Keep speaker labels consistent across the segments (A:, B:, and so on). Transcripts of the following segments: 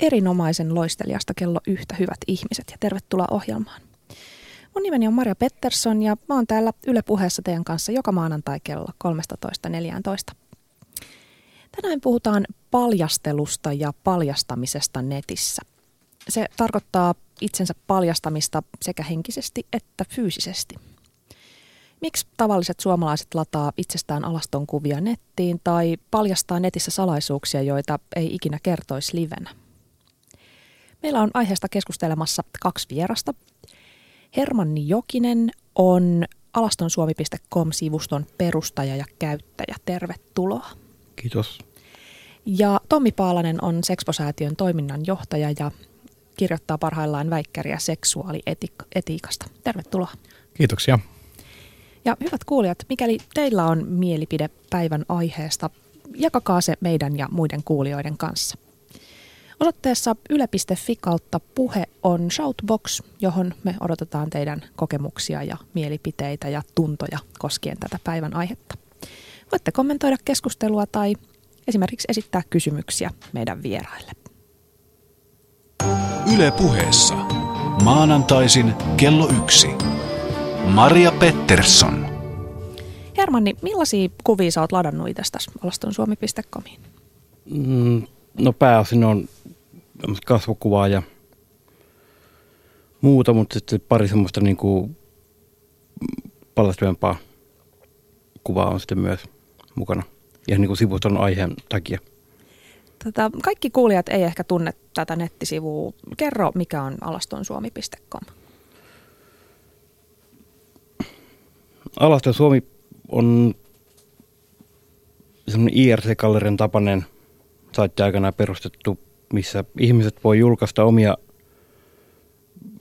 A: erinomaisen loistelijasta kello yhtä hyvät ihmiset ja tervetuloa ohjelmaan. Mun nimeni on Maria Pettersson ja mä oon täällä Yle Puheessa teidän kanssa joka maanantai kello 13.14. Tänään puhutaan paljastelusta ja paljastamisesta netissä. Se tarkoittaa itsensä paljastamista sekä henkisesti että fyysisesti. Miksi tavalliset suomalaiset lataa itsestään alaston kuvia nettiin tai paljastaa netissä salaisuuksia, joita ei ikinä kertoisi livenä? Meillä on aiheesta keskustelemassa kaksi vierasta. Hermanni Jokinen on alastonsuomi.com-sivuston perustaja ja käyttäjä. Tervetuloa.
B: Kiitos.
A: Ja Tommi Paalanen on Sexposäätiön toiminnanjohtaja ja kirjoittaa parhaillaan väikkäriä seksuaalietiikasta. Tervetuloa.
B: Kiitoksia.
A: Ja hyvät kuulijat, mikäli teillä on mielipide päivän aiheesta, jakakaa se meidän ja muiden kuulijoiden kanssa. Osoitteessa yle.fi kautta puhe on Shoutbox, johon me odotetaan teidän kokemuksia ja mielipiteitä ja tuntoja koskien tätä päivän aihetta. Voitte kommentoida keskustelua tai esimerkiksi esittää kysymyksiä meidän vieraille.
C: Yle puheessa. Maanantaisin kello yksi. Maria Pettersson.
A: Hermanni, millaisia kuvia sä oot ladannut itsestäsi alastonsuomi.comiin?
B: Mm, no pääosin on kasvokuvaa ja muuta, mutta sitten pari semmoista niin kuin kuvaa on sitten myös mukana. Ihan niin kuin sivuston aiheen takia.
A: Tota, kaikki kuulijat ei ehkä tunne tätä nettisivua. Kerro, mikä on alastonsuomi.com.
B: Alaston Suomi on semmoinen IRC-gallerian tapainen saitti aikanaan perustettu, missä ihmiset voi julkaista omia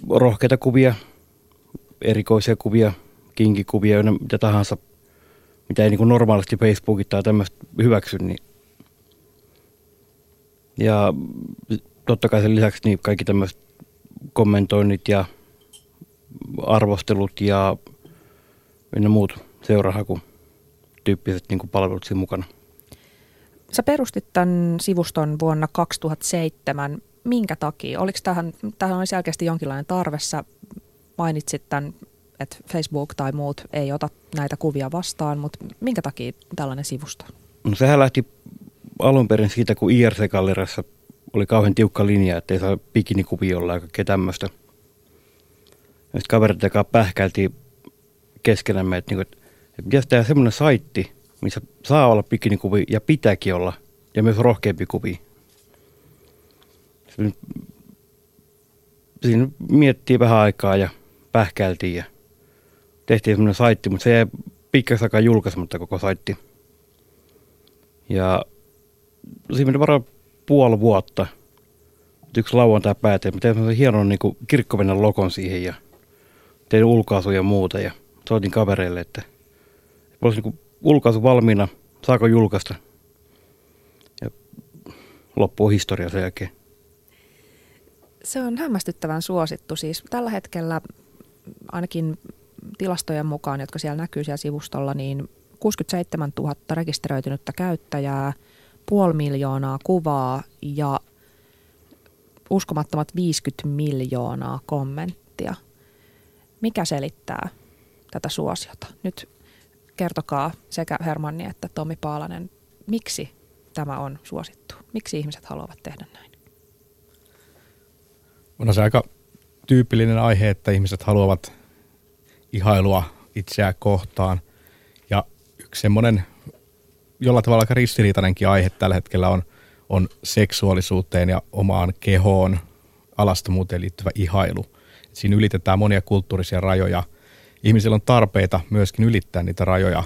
B: rohkeita kuvia, erikoisia kuvia, kinkikuvia, mitä tahansa, mitä ei niin kuin normaalisti Facebookit tai tämmöistä hyväksy. Niin. Ja totta kai sen lisäksi niin kaikki tämmöiset kommentoinnit ja arvostelut ja ynnä muut seurahaku tyyppiset niin kuin palvelut siinä mukana.
A: Sä perustit tämän sivuston vuonna 2007. Minkä takia? Oliko tähän, tähän oli selkeästi jonkinlainen tarve? Sä mainitsit tämän, että Facebook tai muut ei ota näitä kuvia vastaan, mutta minkä takia tällainen sivusto?
B: No sehän lähti alun perin siitä, kun IRC-gallerassa oli kauhean tiukka linja, että ei saa bikinikuvia olla kaikkea tämmöistä. Ja sitten kaverit pähkäiltiin keskenämme, että, niin kuin, että pitäisi tehdä semmoinen saitti, missä saa olla bikinikuvi ja pitääkin olla, ja myös rohkeampi kuvi. Siinä miettii vähän aikaa ja pähkäiltiin ja tehtiin semmoinen saitti, mutta se jäi pitkäksi aikaa julkaisematta koko saitti. Ja siinä meni varmaan puoli vuotta. Yksi lauantai päätin, että tein semmoisen hienon niin kirkkovenän lokon siihen ja tein ulkaisu ja muuta. Ja soitin kavereille, että olisi niin ulkaisu valmiina, saako julkaista. Ja loppuu historia sen jälkeen.
A: Se on hämmästyttävän suosittu. Siis tällä hetkellä ainakin tilastojen mukaan, jotka siellä näkyy siellä sivustolla, niin 67 000 rekisteröitynyttä käyttäjää, puoli miljoonaa kuvaa ja uskomattomat 50 miljoonaa kommenttia. Mikä selittää tätä suosiota? Nyt kertokaa sekä Hermanni että Tomi Paalanen, miksi tämä on suosittu? Miksi ihmiset haluavat tehdä näin?
D: On se aika tyypillinen aihe, että ihmiset haluavat ihailua itseään kohtaan. Ja yksi semmoinen jollain tavalla aika ristiriitainenkin aihe tällä hetkellä on, on seksuaalisuuteen ja omaan kehoon, alastomuuteen liittyvä ihailu. Siinä ylitetään monia kulttuurisia rajoja – ihmisillä on tarpeita myöskin ylittää niitä rajoja.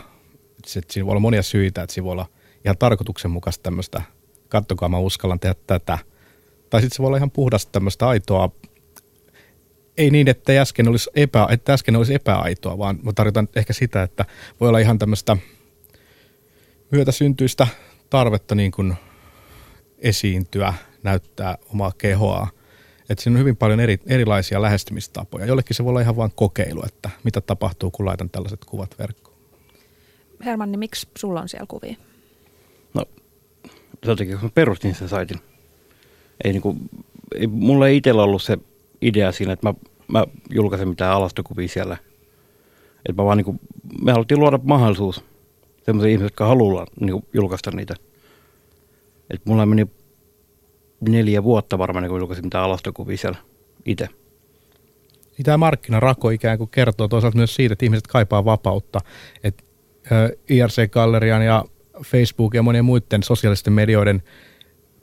D: Se, siinä voi olla monia syitä, että siinä voi olla ihan tarkoituksenmukaista tämmöistä, kattokaa mä uskallan tehdä tätä. Tai sitten se voi olla ihan puhdasta tämmöistä aitoa, ei niin, että äsken olisi, epä, että äsken olisi epäaitoa, vaan mä tarkoitan ehkä sitä, että voi olla ihan tämmöistä myötäsyntyistä tarvetta niin kuin esiintyä, näyttää omaa kehoa – että siinä on hyvin paljon eri, erilaisia lähestymistapoja. Jollekin se voi olla ihan vain kokeilu, että mitä tapahtuu, kun laitan tällaiset kuvat verkkoon.
A: Hermanni, miksi sulla on siellä kuvia?
B: No, se on kun mä perustin sen saitin. ei niinku, ei, mulla ei itsellä ollut se idea siinä, että mä, mä julkaisen mitään alastokuvia siellä. Että mä vaan niinku, me haluttiin luoda mahdollisuus sellaisia ihmisiä, jotka haluaa niinku, julkaista niitä. Et mulla meni neljä vuotta varmaan, kun julkaisin mitään alastokuvia siellä itse.
D: Niin tämä markkinarako ikään kuin kertoo toisaalta myös siitä, että ihmiset kaipaa vapautta. Että IRC-gallerian ja Facebook ja monien muiden sosiaalisten medioiden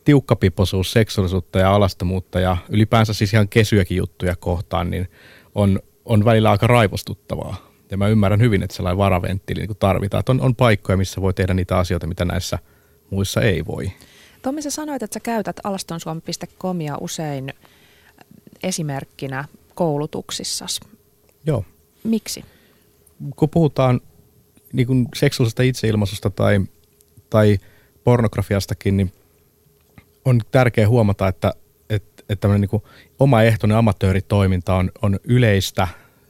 D: tiukkapipoisuus seksuaalisuutta ja alastomuutta ja ylipäänsä siis ihan kesyäkin juttuja kohtaan, niin on, on välillä aika raivostuttavaa. Ja mä ymmärrän hyvin, että sellainen varaventtiili niin tarvitaan. Että on, on paikkoja, missä voi tehdä niitä asioita, mitä näissä muissa ei voi.
A: Tommi, sä sanoit, että sä käytät alastonsuomi.comia usein esimerkkinä koulutuksissas.
D: Joo.
A: Miksi?
D: Kun puhutaan niin kuin seksuaalisesta itseilmaisusta tai, tai pornografiastakin, niin on tärkeää huomata, että, että, että tämmöinen niin kuin omaehtoinen amatööritoiminta on, on yleistä,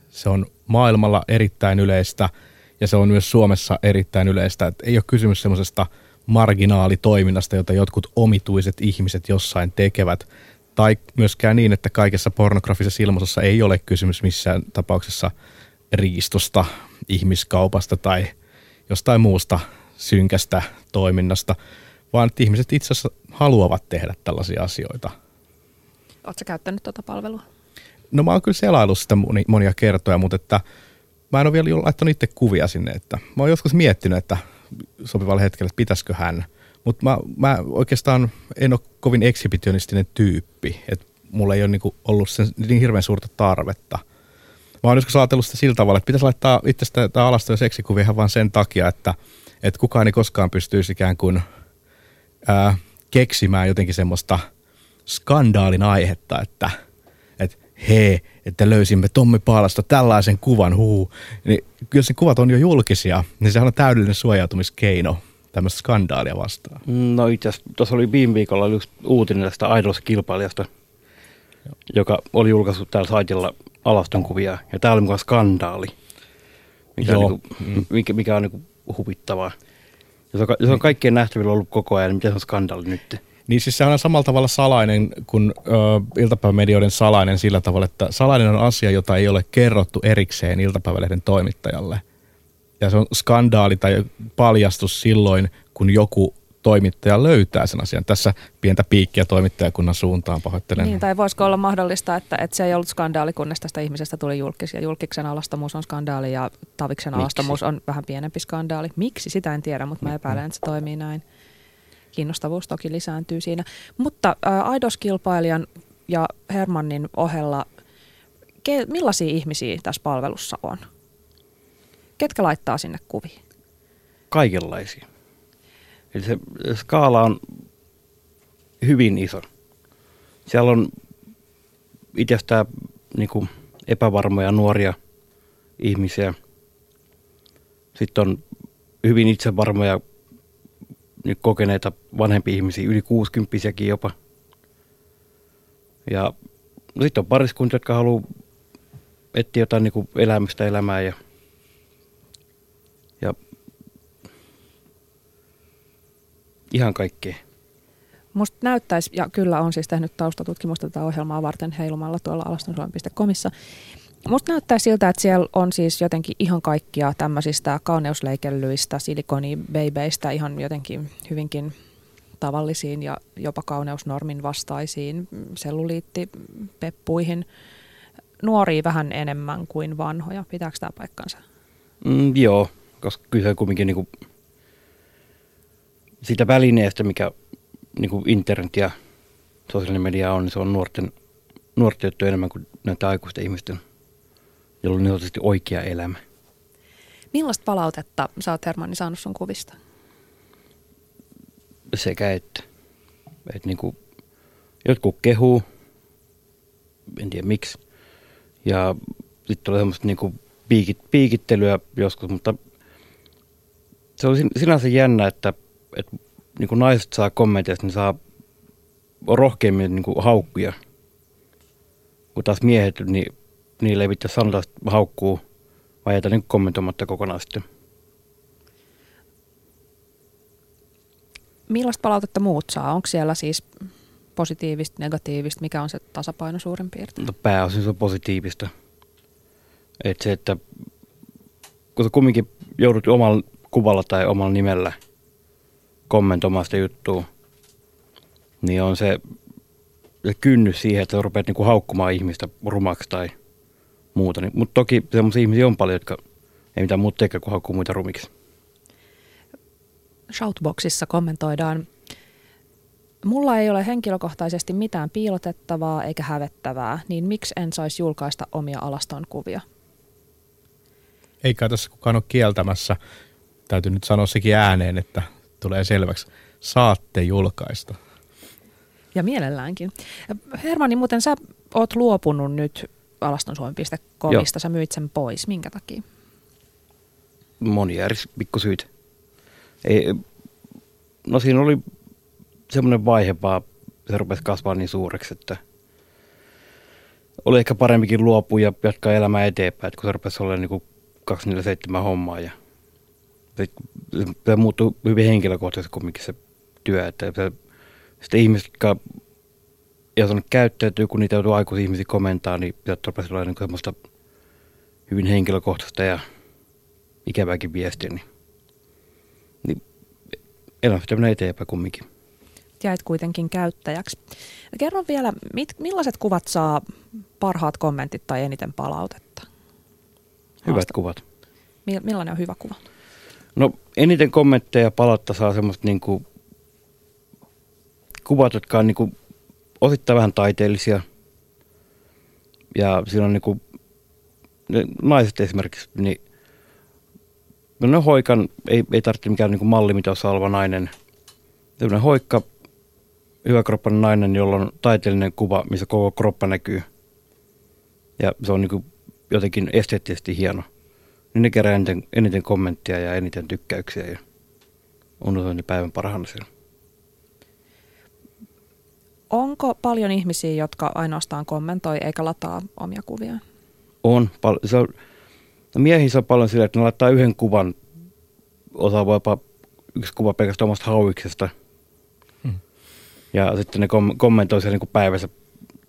D: se on maailmalla erittäin yleistä ja se on myös Suomessa erittäin yleistä. Että ei ole kysymys semmoisesta marginaalitoiminnasta, jota jotkut omituiset ihmiset jossain tekevät, tai myöskään niin, että kaikessa pornografisessa ilmaisussa ei ole kysymys missään tapauksessa riistosta, ihmiskaupasta tai jostain muusta synkästä toiminnasta, vaan että ihmiset itse asiassa haluavat tehdä tällaisia asioita.
A: Oletko käyttänyt tuota palvelua?
D: No mä oon kyllä selaillut sitä monia kertoja, mutta että mä en ole vielä laittanut itse kuvia sinne. Että mä oon joskus miettinyt, että sopivalla hetkellä, että pitäisikö hän. Mutta mä, mä oikeastaan en ole kovin ekshibitionistinen tyyppi, että mulla ei ole niinku ollut sen, niin hirveän suurta tarvetta. Mä oon joskus ajatellut sitä sillä tavalla, että pitäisi laittaa itsestä tämä alasto- ja seksikuvia ihan vaan sen takia, että, että kukaan ei koskaan pystyisi ikään kuin ää, keksimään jotenkin semmoista skandaalin aihetta, että, hei, että löysimme Tommi Paalasta tällaisen kuvan, huu. Niin jos ne kuvat on jo julkisia, niin se on täydellinen suojautumiskeino tämmöistä skandaalia vastaan.
B: No itse asiassa tuossa oli viime viikolla yksi uutinen tästä Idols-kilpailijasta, Joo. joka oli julkaissut täällä saitilla alaston kuvia. Ja tämä oli mukaan skandaali, mikä Joo. on, niin kuin, mikä, mikä on niin kuin huvittavaa. Jos on, jos on kaikkien nähtävillä ollut koko ajan, niin mitä se on skandaali nyt?
D: Niin siis se on samalla tavalla salainen kuin ö, iltapäivämedioiden salainen sillä tavalla, että salainen on asia, jota ei ole kerrottu erikseen iltapäivälehden toimittajalle. Ja se on skandaali tai paljastus silloin, kun joku toimittaja löytää sen asian. Tässä pientä piikkiä toimittajakunnan suuntaan pahoittelen.
A: Niin, tai voisiko olla mahdollista, että, että se ei ollut skandaali, kunnes tästä ihmisestä tuli julkis. Ja julkiksen alastomuus on skandaali ja Taviksen Miksi? alastomuus on vähän pienempi skandaali. Miksi? Sitä en tiedä, mutta mä epäilen, että se toimii näin. Kiinnostavuus toki lisääntyy siinä. Mutta äh, Aidos-kilpailijan ja Hermannin ohella, ke, millaisia ihmisiä tässä palvelussa on? Ketkä laittaa sinne kuviin?
B: Kaikenlaisia. Eli se skaala on hyvin iso. Siellä on itsestään niin kuin epävarmoja nuoria ihmisiä. Sitten on hyvin itsevarmoja nyt kokeneita vanhempia ihmisiä, yli 60 jopa. Ja sitten on pariskunta, jotka haluaa etsiä jotain niin kuin elämistä elämää ja, ja ihan kaikkea.
A: Musta näyttäisi, ja kyllä on siis tehnyt taustatutkimusta tätä ohjelmaa varten heilumalla tuolla alastonsuomi.comissa, Musta näyttää siltä, että siellä on siis jotenkin ihan kaikkia tämmöisistä kauneusleikellyistä, silikonibeibeistä ihan jotenkin hyvinkin tavallisiin ja jopa kauneusnormin vastaisiin selluliittipeppuihin. Nuoria vähän enemmän kuin vanhoja. Pitääkö tämä paikkansa?
B: Mm, joo, koska kyse kumminkin niinku siitä välineestä, mikä niinku internet ja sosiaalinen media on, niin se on nuorten, nuorten enemmän kuin näitä aikuisten ihmisten jolla on oikea elämä.
A: Millaista palautetta sä oot Hermanni saanut sun kuvista?
B: Sekä että. että niin kuin, jotkut kehuu, en tiedä miksi. Ja sitten oli semmoista niin kuin piikit, piikittelyä joskus, mutta se oli sinänsä jännä, että, että niin kuin naiset saa kommentteja, niin saa rohkeammin niin kuin haukkuja. Kun taas miehet, niin niille ei pitäisi sanoa, haukkuu, vai jätä niin kommentoimatta kokonaan sitten.
A: Millaista palautetta muut saa? Onko siellä siis Positiivista, negatiivista, mikä on se tasapaino suurin piirtein?
B: No, pääosin se on positiivista. Et se, että kun sä kumminkin joudut omalla kuvalla tai omalla nimellä kommentoimaan sitä juttua, niin on se, se kynnys siihen, että sä rupeat niinku haukkumaan ihmistä rumaksi tai muuta. Niin, mutta toki sellaisia ihmisiä on paljon, jotka ei mitään muuta tekee kuin haukkuu muita rumiksi.
A: Shoutboxissa kommentoidaan, mulla ei ole henkilökohtaisesti mitään piilotettavaa eikä hävettävää, niin miksi en saisi julkaista omia alaston kuvia?
D: Eikä tässä kukaan ole kieltämässä. Täytyy nyt sanoa sekin ääneen, että tulee selväksi. Saatte julkaista.
A: Ja mielelläänkin. Hermanni, muuten sä oot luopunut nyt alastonsuomi.comista, sä myit sen pois. Minkä takia?
B: Monia eri pikkusyitä. Ei, no siinä oli semmoinen vaihe vaan, se rupesi kasvaa niin suureksi, että oli ehkä parempikin luopua ja jatkaa elämää eteenpäin, että kun se rupesi olemaan niin kuin 247 hommaa ja se, se muuttui hyvin henkilökohtaisesti kumminkin se työ, että se, sitten ihmiset, jotka ei osannut käyttäytyä, kun niitä joutuu aikuisia ihmisiä komentaa, niin rupesi olla niin semmoista hyvin henkilökohtaista ja ikävääkin viestiä, niin, niin elämä pitää mennä eteenpäin kumminkin.
A: Jäit kuitenkin käyttäjäksi. Kerro vielä, mit, millaiset kuvat saa parhaat kommentit tai eniten palautetta?
B: Hyvät
A: Haasta.
B: kuvat.
A: Millainen on hyvä kuva?
B: No eniten kommentteja ja palautta saa semmoista niinku kuvat, jotka on niinku osittain vähän taiteellisia. Ja siinä on niinku, ne naiset esimerkiksi, niin no ne hoikan, ei, ei tarvitse mikään niinku malli, mitä osaa oleva nainen. Sellainen hoikka, hyväkroppainen nainen, jolla on taiteellinen kuva, missä koko kroppa näkyy. Ja se on niinku jotenkin esteettisesti hieno niin ne kerää eniten, eniten kommenttia ja eniten tykkäyksiä ja on päivän parhaana siellä.
A: Onko paljon ihmisiä, jotka ainoastaan kommentoi eikä lataa omia kuvia?
B: On. Pal- se on no miehissä on paljon sillä, että ne laittaa yhden kuvan, osaa jopa yksi kuva pelkästään omasta hauiksesta. Hmm. Ja sitten ne kom- kommentoi siellä niin päivässä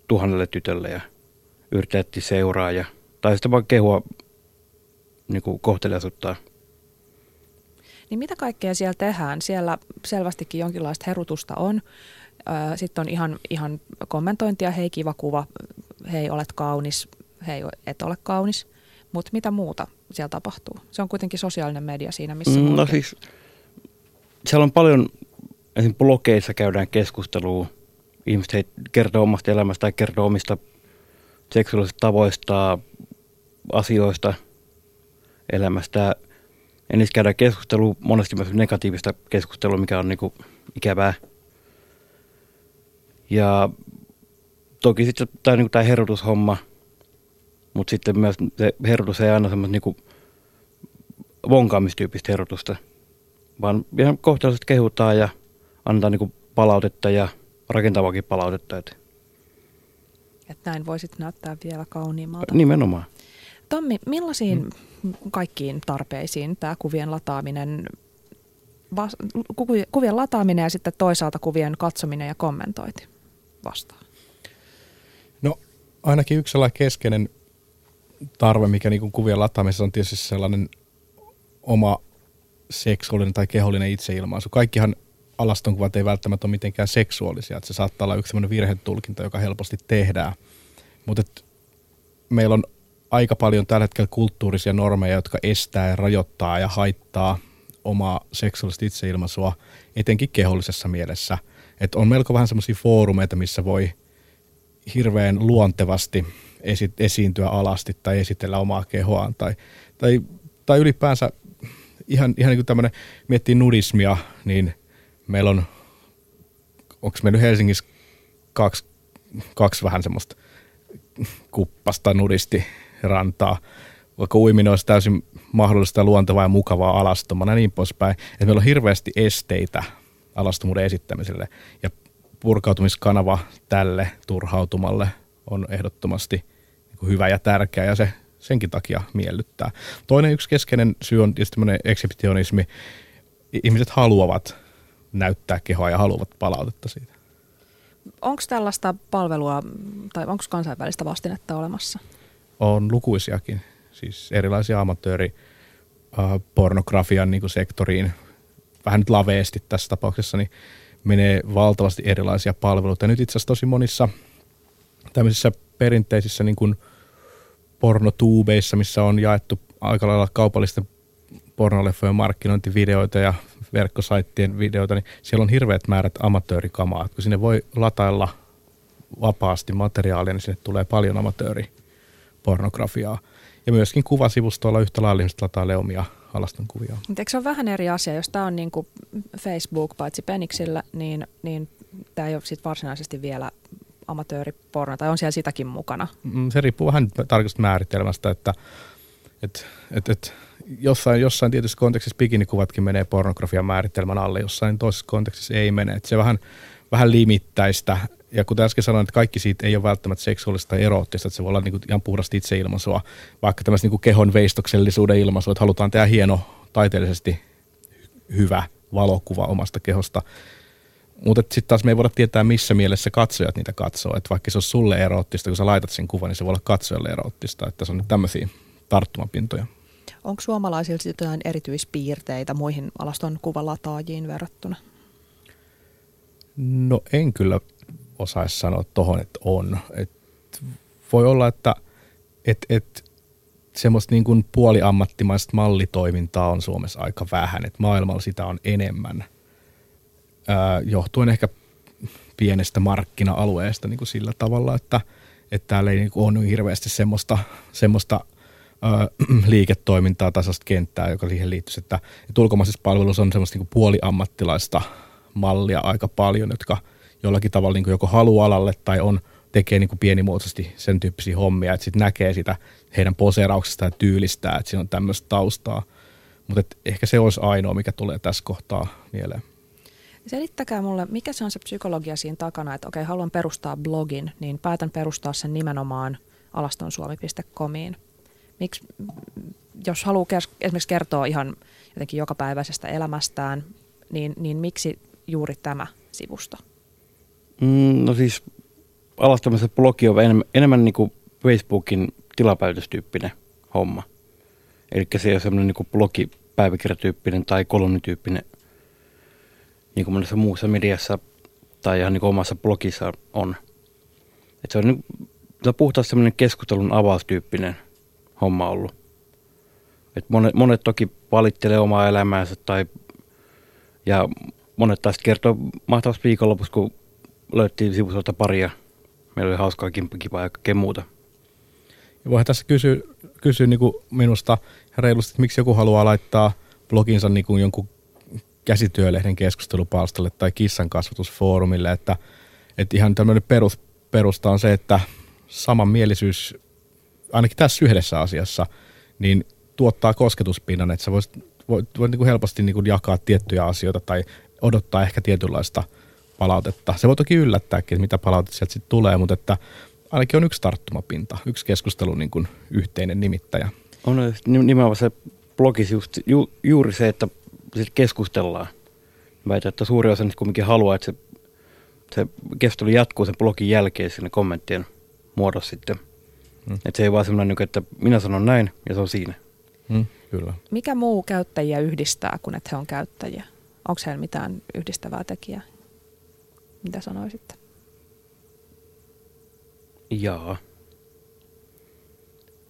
B: tuhannelle tytölle ja yrittää seuraa. Ja, tai sitten vaan kehua niin kuin kohteliaisuutta.
A: Niin mitä kaikkea siellä tehdään? Siellä selvästikin jonkinlaista herutusta on. Sitten on ihan, ihan kommentointia, hei kiva kuva, hei olet kaunis, hei et ole kaunis. Mutta mitä muuta siellä tapahtuu? Se on kuitenkin sosiaalinen media siinä, missä
B: mm, No siis, siellä on paljon, esim. blogeissa käydään keskustelua, ihmiset he kertoo omasta elämästä tai kertoo omista seksuaalisista tavoista, asioista – elämästä. En edes käydä keskustelua, monesti myös negatiivista keskustelua, mikä on niinku ikävää. Ja toki sitten tämä niinku tää herotushomma, mutta sitten myös se herotus ei aina semmoista niinku vonkaamistyyppistä herotusta, vaan ihan kohtalaisesti kehutaan ja antaa niinku palautetta ja rakentavakin palautetta. Että
A: et näin voisit näyttää vielä kauniimmalta.
B: Nimenomaan.
A: Tommi, millaisiin hmm kaikkiin tarpeisiin tämä kuvien lataaminen, kuvien lataaminen ja sitten toisaalta kuvien katsominen ja kommentointi vastaan?
D: No ainakin yksi sellainen keskeinen tarve, mikä niin kuin kuvien lataamisessa on tietysti sellainen oma seksuaalinen tai kehollinen itseilmaisu. Kaikkihan alastonkuvat ei välttämättä ole mitenkään seksuaalisia, että se saattaa olla yksi sellainen virhetulkinta, joka helposti tehdään. Mutta meillä on aika paljon tällä hetkellä kulttuurisia normeja, jotka estää ja rajoittaa ja haittaa omaa seksuaalista itseilmaisua, etenkin kehollisessa mielessä. Et on melko vähän semmoisia foorumeita, missä voi hirveän luontevasti esi- esiintyä alasti tai esitellä omaa kehoaan. Tai, tai, tai ylipäänsä ihan, ihan niin kuin tämmöinen, miettii nudismia, niin meillä on, onko meillä Helsingissä kaksi, kaksi vähän semmoista kuppasta nudisti rantaa, vaikka uiminen olisi täysin mahdollista, luontevaa ja mukavaa alastomana ja niin poispäin. Että meillä on hirveästi esteitä alastomuuden esittämiselle ja purkautumiskanava tälle turhautumalle on ehdottomasti niin hyvä ja tärkeä ja se senkin takia miellyttää. Toinen yksi keskeinen syy on tietysti tämmöinen
A: Onko tällaista palvelua tai onko kansainvälistä vastinetta olemassa?
D: On lukuisiakin, siis erilaisia amatööri pornografian niin kuin sektoriin, vähän nyt laveesti tässä tapauksessa, niin menee valtavasti erilaisia palveluita. Ja nyt itse asiassa tosi monissa tämmöisissä perinteisissä niin kuin pornotuubeissa, missä on jaettu aika lailla kaupallisten pornoleffojen markkinointivideoita ja verkkosaittien videoita, niin siellä on hirveät määrät amatöörikamaa. Kun sinne voi latailla vapaasti materiaalia, niin sinne tulee paljon amatööripornografiaa. Ja myöskin kuvasivustoilla yhtä lailla ihmiset latailee omia alaston kuvia.
A: Eikö se ole vähän eri asia, jos tämä on niin kuin Facebook paitsi Peniksillä, niin, niin tämä ei ole sit varsinaisesti vielä amatööriporno, tai on siellä sitäkin mukana?
D: Mm, se riippuu vähän tarkasta määritelmästä, että et, et, et, jossain, jossain tietyssä kontekstissa bikinikuvatkin menee pornografian määritelmän alle, jossain toisessa kontekstissa ei mene. Et se vähän, vähän limittäistä. Ja kuten äsken sanoin, että kaikki siitä ei ole välttämättä seksuaalista tai eroottista, että se voi olla niinku ihan puhdasta itseilmaisua, vaikka tämmöistä niinku kehon veistoksellisuuden ilmaisua, että halutaan tehdä hieno, taiteellisesti hyvä valokuva omasta kehosta. Mutta sitten taas me ei voida tietää, missä mielessä katsojat niitä katsoo. Että vaikka se on sulle eroottista, kun sä laitat sen kuvan, niin se voi olla katsojalle eroottista. Että se on nyt tämmöisiä tarttumapintoja.
A: Onko suomalaisilla jotain erityispiirteitä muihin alaston kuvalataajiin verrattuna?
D: No en kyllä osaisi sanoa tuohon, että on. Et voi olla, että et, et, semmoista niin kuin puoliammattimaista mallitoimintaa on Suomessa aika vähän, että maailmalla sitä on enemmän, ää, johtuen ehkä pienestä markkina-alueesta niin kuin sillä tavalla, että, että täällä ei niin kuin ole hirveästi semmoista, semmoista liiketoimintaa, tasaista kenttää, joka siihen liittyy, että, että ulkomaisissa palveluissa on semmoista niin puoliammattilaista mallia aika paljon, jotka jollakin tavalla niin joko haluaa alalle tai on tekee niin kuin pienimuotoisesti sen tyyppisiä hommia, että sitten näkee sitä heidän poseerauksesta ja tyylistää, että siinä on tämmöistä taustaa. Mutta ehkä se olisi ainoa, mikä tulee tässä kohtaa mieleen.
A: Selittäkää mulle, mikä se on se psykologia siinä takana, että okei, haluan perustaa blogin, niin päätän perustaa sen nimenomaan alastonsuomi.comiin miksi, jos haluaa esimerkiksi kertoa ihan jotenkin jokapäiväisestä elämästään, niin, niin miksi juuri tämä sivusto?
B: Mm, no siis alastamisen blogi on enemmän, enemmän niin kuin Facebookin tilapäytöstyyppinen homma. Eli se on semmoinen niin blogipäiväkirjatyyppinen tai kolumnityyppinen, niin kuin monessa muussa mediassa tai ihan niin kuin omassa blogissa on. Et se on, niin, se on puhtaasti semmoinen keskustelun avaustyyppinen – homma ollut. Et monet, monet toki valittelee omaa elämäänsä tai, ja monet taas kertoo mahtavassa viikonlopussa, kun löyttiin sivustolta paria. Meillä oli hauskaa kimppakipaa ja kaikkea muuta.
D: Ja voihan tässä kysyä, kysyä niin kuin minusta reilusti, että miksi joku haluaa laittaa bloginsa niin kuin jonkun käsityölehden keskustelupalstalle tai kissan kasvatusfoorumille, että, että ihan tämmöinen perus, perusta on se, että samanmielisyys ainakin tässä yhdessä asiassa, niin tuottaa kosketuspinnan, että sä voisit, voit, voit niin kuin helposti niin kuin jakaa tiettyjä asioita tai odottaa ehkä tietynlaista palautetta. Se voi toki yllättääkin, että mitä palautetta sieltä sitten tulee, mutta että ainakin on yksi tarttumapinta, yksi keskustelun niin kuin yhteinen nimittäjä.
B: On nimenomaan se blogis just, ju, juuri se, että sit keskustellaan. Väitän, että suuri osa nyt kuitenkin haluaa, että se, se keskustelu jatkuu sen blogin jälkeen sinne kommenttien muodossa sitten – Mm. Että se ei vaan semmoinen, niinku, että minä sanon näin ja se on siinä.
D: Mm, kyllä.
A: Mikä muu käyttäjiä yhdistää kuin että he on käyttäjiä? Onko heillä mitään yhdistävää tekijää? Mitä sanoisitte?
B: Jaa.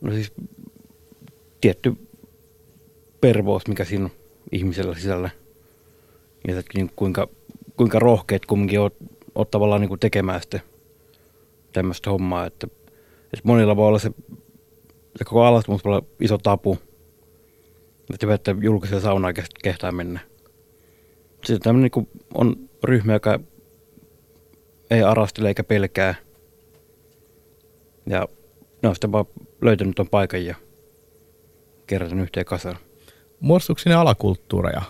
B: No siis tietty pervous, mikä siinä on ihmisellä sisällä. Ja niin kuinka, kuinka rohkeet kumminkin oot, oot tavallaan niin kuin tekemään sitten tämmöistä hommaa, että että monilla voi olla se, se koko alastomuus iso tapu. Että että julkisella saunaan kehtaa mennä. Sitten tämmöinen niin on ryhmä, joka ei arastele eikä pelkää. Ja ne on sitten vaan löytänyt tuon paikan ja kerätään yhteen kasaan.
D: Muodostuuko sinne alakulttuureja?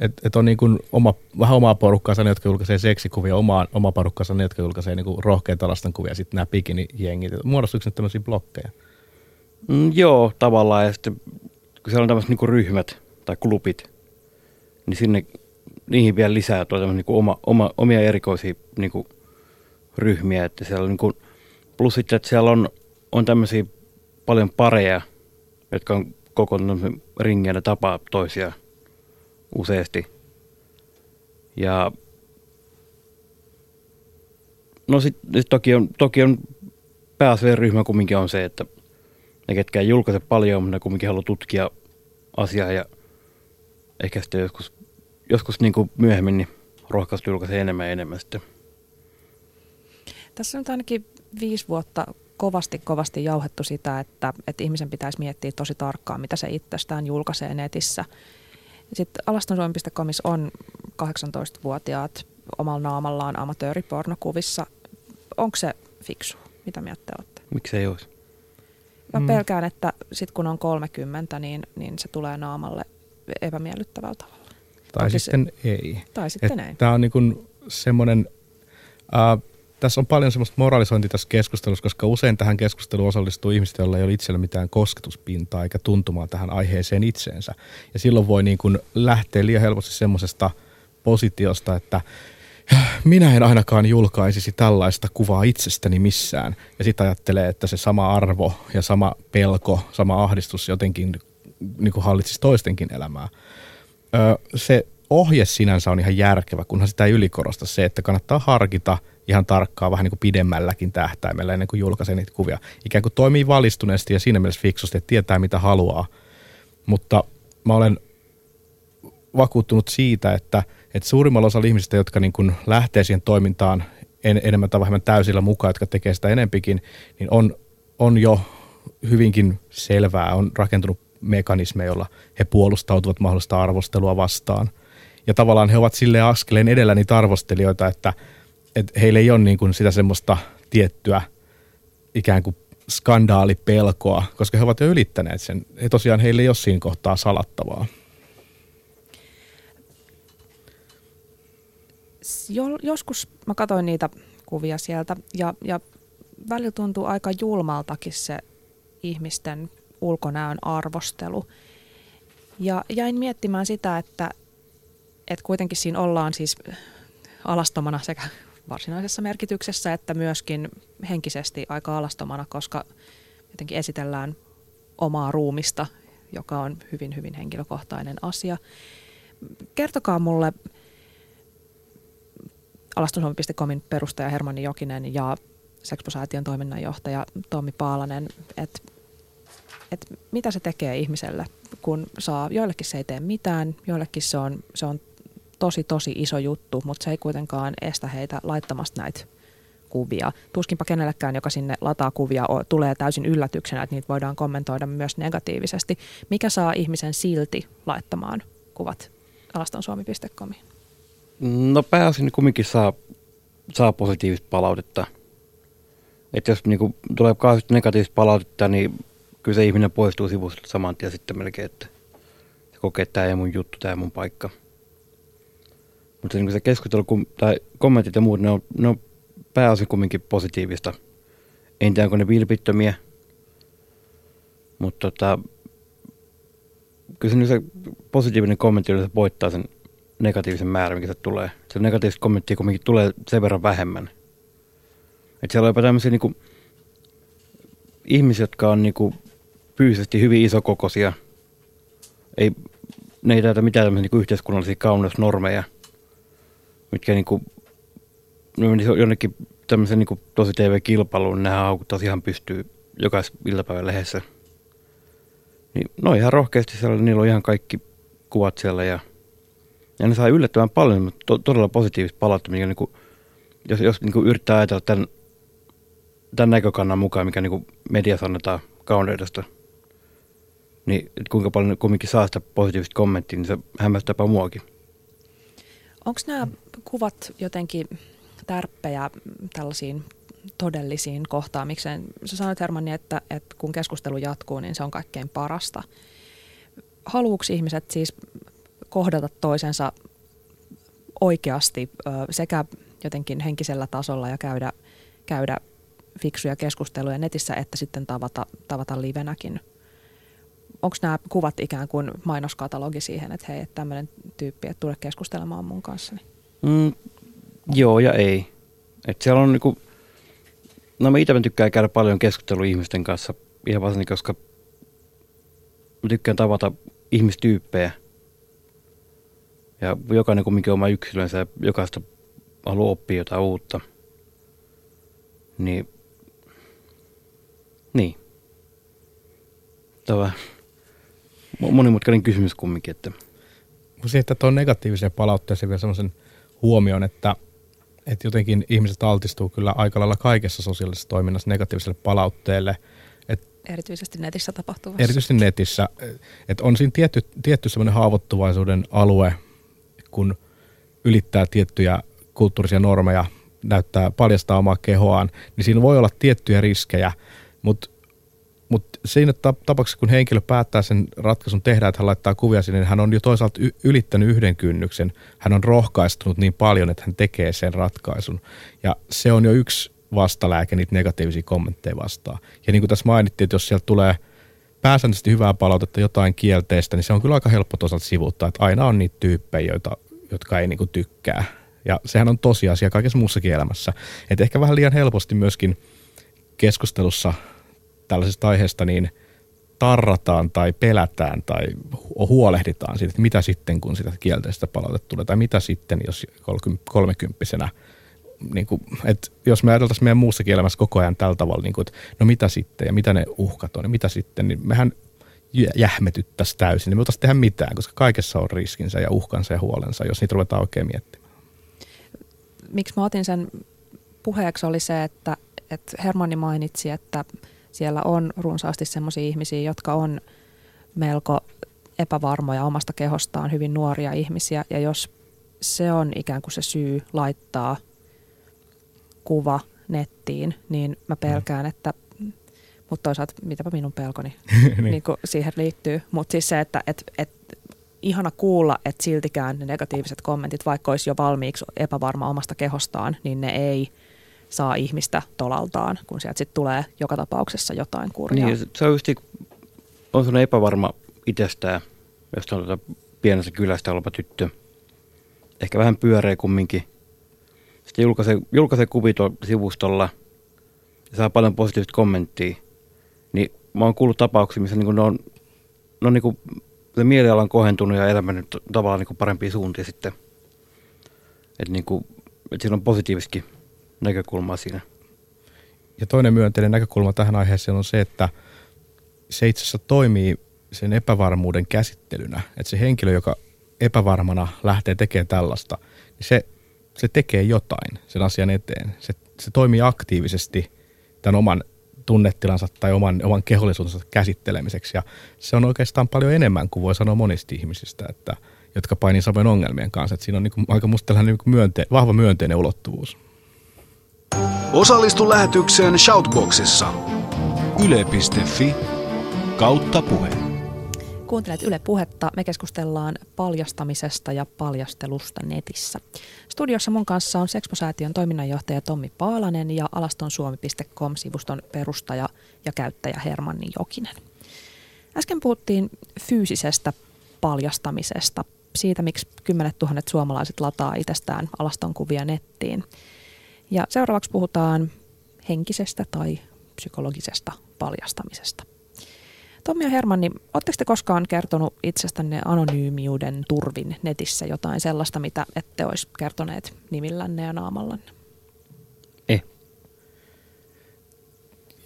D: Että et on niin kuin oma, vähän omaa porukkaansa ne, jotka julkaisee seksikuvia, omaa, oma porukkaansa ne, jotka julkaisee niin kuin rohkeita lastenkuvia, sitten nämä bikini-jengit. Muodostuuko ne tämmöisiä blokkeja?
B: Mm, joo, tavallaan. Ja sitten kun siellä on tämmöiset niin ryhmät tai klubit, niin sinne niihin vielä lisää tuo niin kuin oma, oma, omia erikoisia niin kuin ryhmiä, että siellä on niin kuin, plus sitten, että siellä on, on tämmöisiä paljon pareja, jotka on kokoontunut ringiä ja tapaa toisia useasti. Ja no sitten sit toki on, toki on pääasiallinen ryhmä kumminkin on se, että ne ketkä ei julkaise paljon, mutta ne kumminkin haluaa tutkia asiaa ja ehkä sitten joskus, joskus niin kuin myöhemmin niin rohkaistu julkaisee enemmän ja enemmän sitten.
A: Tässä on nyt ainakin viisi vuotta kovasti kovasti jauhettu sitä, että, että ihmisen pitäisi miettiä tosi tarkkaan, mitä se itsestään julkaisee netissä. Sitten alastonsuomi.comissa on 18-vuotiaat omalla naamallaan amatööripornokuvissa. Onko se fiksu? Mitä mieltä te olette?
B: Miksei olisi?
A: Mä mm. pelkään, että sitten kun on 30, niin, niin se tulee naamalle epämiellyttävällä tavalla.
D: Tai Toki sitten se, ei.
A: Tai sitten ei.
D: Tämä on niin semmoinen, äh, tässä on paljon semmoista moralisointia tässä keskustelussa, koska usein tähän keskusteluun osallistuu ihmiset, joilla ei ole itsellä mitään kosketuspintaa eikä tuntumaa tähän aiheeseen itseensä. Ja silloin voi niin kuin lähteä liian helposti semmoisesta positiosta, että minä en ainakaan julkaisisi tällaista kuvaa itsestäni missään. Ja sitten ajattelee, että se sama arvo ja sama pelko, sama ahdistus jotenkin niin kuin hallitsisi toistenkin elämää. Ö, se ohje sinänsä on ihan järkevä, kunhan sitä ei ylikorosta se, että kannattaa harkita ihan tarkkaan vähän niin kuin pidemmälläkin tähtäimellä ennen kuin julkaisee niitä kuvia. Ikään kuin toimii valistuneesti ja siinä mielessä fiksusti, että tietää mitä haluaa. Mutta mä olen vakuuttunut siitä, että, että suurimmalla osalla ihmisistä, jotka niin kuin lähtee siihen toimintaan en, enemmän tai vähemmän täysillä mukaan, jotka tekee sitä enempikin, niin on, on jo hyvinkin selvää, on rakentunut mekanismeja, joilla he puolustautuvat mahdollista arvostelua vastaan. Ja tavallaan he ovat sille askeleen edellä niitä arvostelijoita, että, että heillä ei ole niin kuin sitä semmoista tiettyä ikään kuin skandaalipelkoa, koska he ovat jo ylittäneet sen. He tosiaan heillä ei ole siinä kohtaa salattavaa.
A: joskus mä katsoin niitä kuvia sieltä ja, ja välillä tuntuu aika julmaltakin se ihmisten ulkonäön arvostelu. Ja jäin miettimään sitä, että, että kuitenkin siinä ollaan siis alastomana sekä varsinaisessa merkityksessä että myöskin henkisesti aika alastomana, koska jotenkin esitellään omaa ruumista, joka on hyvin, hyvin henkilökohtainen asia. Kertokaa mulle, alastonsuomi.comin perustaja Hermanni Jokinen ja Sexposäätiön toiminnanjohtaja Tommi Paalanen, että et mitä se tekee ihmiselle, kun saa, joillekin se ei tee mitään, joillekin se on, se on tosi tosi iso juttu, mutta se ei kuitenkaan estä heitä laittamasta näitä kuvia. Tuskinpa kenellekään, joka sinne lataa kuvia, tulee täysin yllätyksenä, että niitä voidaan kommentoida myös negatiivisesti. Mikä saa ihmisen silti laittamaan kuvat alastonsuomi.comiin?
B: No pääosin kumminkin saa, saa positiivista palautetta. Että jos niin kuin, tulee negatiivista palautetta, niin kyllä se ihminen poistuu sivusta saman tien sitten melkein, että se kokee, että tämä ei mun juttu, tämä ei mun paikka. Mutta niin se keskustelu tai kommentit ja muut, ne on, ne on pääosin kumminkin positiivista. En tiedä, onko ne vilpittömiä, mutta tota, kyllä se, se positiivinen kommentti yleensä voittaa sen negatiivisen määrän, mikä se tulee. Se negatiivista kommenttia kuitenkin tulee sen verran vähemmän. Että siellä on jopa tämmöisiä niinku, ihmisiä, jotka on niinku, fyysisesti hyvin isokokoisia. Ei, ne ei täytä mitään tämmöisiä niinku, yhteiskunnallisia kauneusnormeja, mitkä niinku, ne menisi jonnekin tämmöisen niinku, tosi TV-kilpailuun, niin nehän haukuttaisi ihan pystyy jokaisen iltapäivän lehdessä. Niin, no ihan rohkeasti siellä, niillä on ihan kaikki kuvat siellä ja ja ne saa yllättävän paljon, mutta to, todella positiivista palautetta, mikä niin jos, jos niin kuin yrittää ajatella tämän, tämän näkökannan mukaan, mikä niin media annetaan kauneudesta, niin kuinka paljon kumminkin saa sitä positiivista kommenttia, niin se hämmästääpä muakin.
A: Onko nämä kuvat jotenkin tärppejä tällaisiin todellisiin kohtaamikseen? Sä sanoit Hermanni, että, että kun keskustelu jatkuu, niin se on kaikkein parasta. Haluuks ihmiset siis kohdata toisensa oikeasti sekä jotenkin henkisellä tasolla ja käydä, käydä fiksuja keskusteluja netissä, että sitten tavata, tavata livenäkin. Onko nämä kuvat ikään kuin mainoskatalogi siihen, että hei, tämmöinen tyyppi, että tule keskustelemaan mun kanssa?
B: Mm, joo ja ei. Et siellä on niinku, No mä itse tykkään käydä paljon keskustelua ihmisten kanssa, ihan varsinkin, koska mä tykkään tavata ihmistyyppejä. Ja jokainen kumminkin oma yksilönsä ja jokaista haluaa oppia jotain uutta. Niin, niin. Tämä monimutkainen kysymys kumminkin, että
D: Sitten tuon negatiivisen palautteeseen vielä sellaisen huomioon, että, että jotenkin ihmiset altistuu kyllä aika lailla kaikessa sosiaalisessa toiminnassa negatiiviselle palautteelle. Et
A: Erityisesti netissä tapahtuvassa.
D: erityisesti netissä, että on siinä tietty, tietty semmoinen haavoittuvaisuuden alue, kun ylittää tiettyjä kulttuurisia normeja, näyttää, paljastaa omaa kehoaan, niin siinä voi olla tiettyjä riskejä, mutta mutta siinä tapauksessa, kun henkilö päättää sen ratkaisun tehdä, että hän laittaa kuvia sinne, niin hän on jo toisaalta ylittänyt yhden kynnyksen. Hän on rohkaistunut niin paljon, että hän tekee sen ratkaisun. Ja se on jo yksi vastalääke niitä negatiivisia kommentteja vastaan. Ja niin kuin tässä mainittiin, että jos sieltä tulee pääsääntöisesti hyvää palautetta, jotain kielteistä, niin se on kyllä aika helppo toisaalta sivuuttaa, että aina on niitä tyyppejä, joita, jotka ei niin kuin tykkää. Ja sehän on tosiasia kaikessa muussakin elämässä. Että ehkä vähän liian helposti myöskin keskustelussa tällaisesta aiheesta niin tarrataan tai pelätään tai huolehditaan siitä, että mitä sitten, kun sitä kielteistä palautetta tulee, tai mitä sitten, jos kolmekymppisenä niin kuin, että jos me ajateltaisiin meidän muussakin elämässä koko ajan tällä tavalla, niin kuin, että no mitä sitten ja mitä ne uhkat on ja mitä sitten, niin mehän jähmetyttäisiin täysin, niin me tehdä mitään, koska kaikessa on riskinsä ja uhkansa ja huolensa, jos niitä ruvetaan oikein miettimään.
A: Miksi mä otin sen puheeksi oli se, että, että Hermanni mainitsi, että siellä on runsaasti sellaisia ihmisiä, jotka on melko epävarmoja omasta kehostaan, hyvin nuoria ihmisiä. Ja jos se on ikään kuin se syy laittaa kuva nettiin, niin mä mm. pelkään, että mutta toisaalta mitäpä minun pelkoni niin. niin siihen liittyy. Mutta siis se, että et, et, ihana kuulla, että siltikään ne negatiiviset kommentit, vaikka olisi jo valmiiksi epävarma omasta kehostaan, niin ne ei – saa ihmistä tolaltaan, kun sieltä sitten tulee joka tapauksessa jotain kurjaa.
B: Niin, se on just on sellainen epävarma itsestään, jos on tuota pienessä kylästä oleva tyttö. Ehkä vähän pyöreä kumminkin. Sitten julkaisee, julkaisee kuvit sivustolla ja saa paljon positiivista kommenttia. Niin mä oon kuullut tapauksia, missä niin ne on, ne on niin kuin, se mieliala on kohentunut ja elämä nyt tavallaan niin parempia suuntia sitten. Että niin kuin, että siinä on positiivisesti näkökulmaa siinä.
D: Ja toinen myönteinen näkökulma tähän aiheeseen on se, että se itse asiassa toimii sen epävarmuuden käsittelynä. Että se henkilö, joka epävarmana lähtee tekemään tällaista, niin se, se tekee jotain sen asian eteen. Se, se toimii aktiivisesti tämän oman tunnetilansa tai oman, oman kehollisuutensa käsittelemiseksi. Ja se on oikeastaan paljon enemmän kuin voi sanoa monista ihmisistä, että, jotka painii samojen ongelmien kanssa. Että siinä on niin kuin, aika musta niin myönte, vahva myönteinen ulottuvuus.
C: Osallistu lähetykseen Shoutboxissa. Yle.fi kautta puhe.
A: Kuuntelet Yle Puhetta. Me keskustellaan paljastamisesta ja paljastelusta netissä. Studiossa mun kanssa on Sexposäätiön toiminnanjohtaja Tommi Paalanen ja alastonsuomi.com-sivuston perustaja ja käyttäjä Hermanni Jokinen. Äsken puhuttiin fyysisestä paljastamisesta, siitä miksi kymmenet tuhannet suomalaiset lataa itsestään alastonkuvia nettiin – ja seuraavaksi puhutaan henkisestä tai psykologisesta paljastamisesta. Tommi ja Hermanni, oletteko te koskaan kertonut itsestänne anonyymiuden turvin netissä jotain sellaista, mitä ette olisi kertoneet nimillänne ja naamallanne?
B: Ei.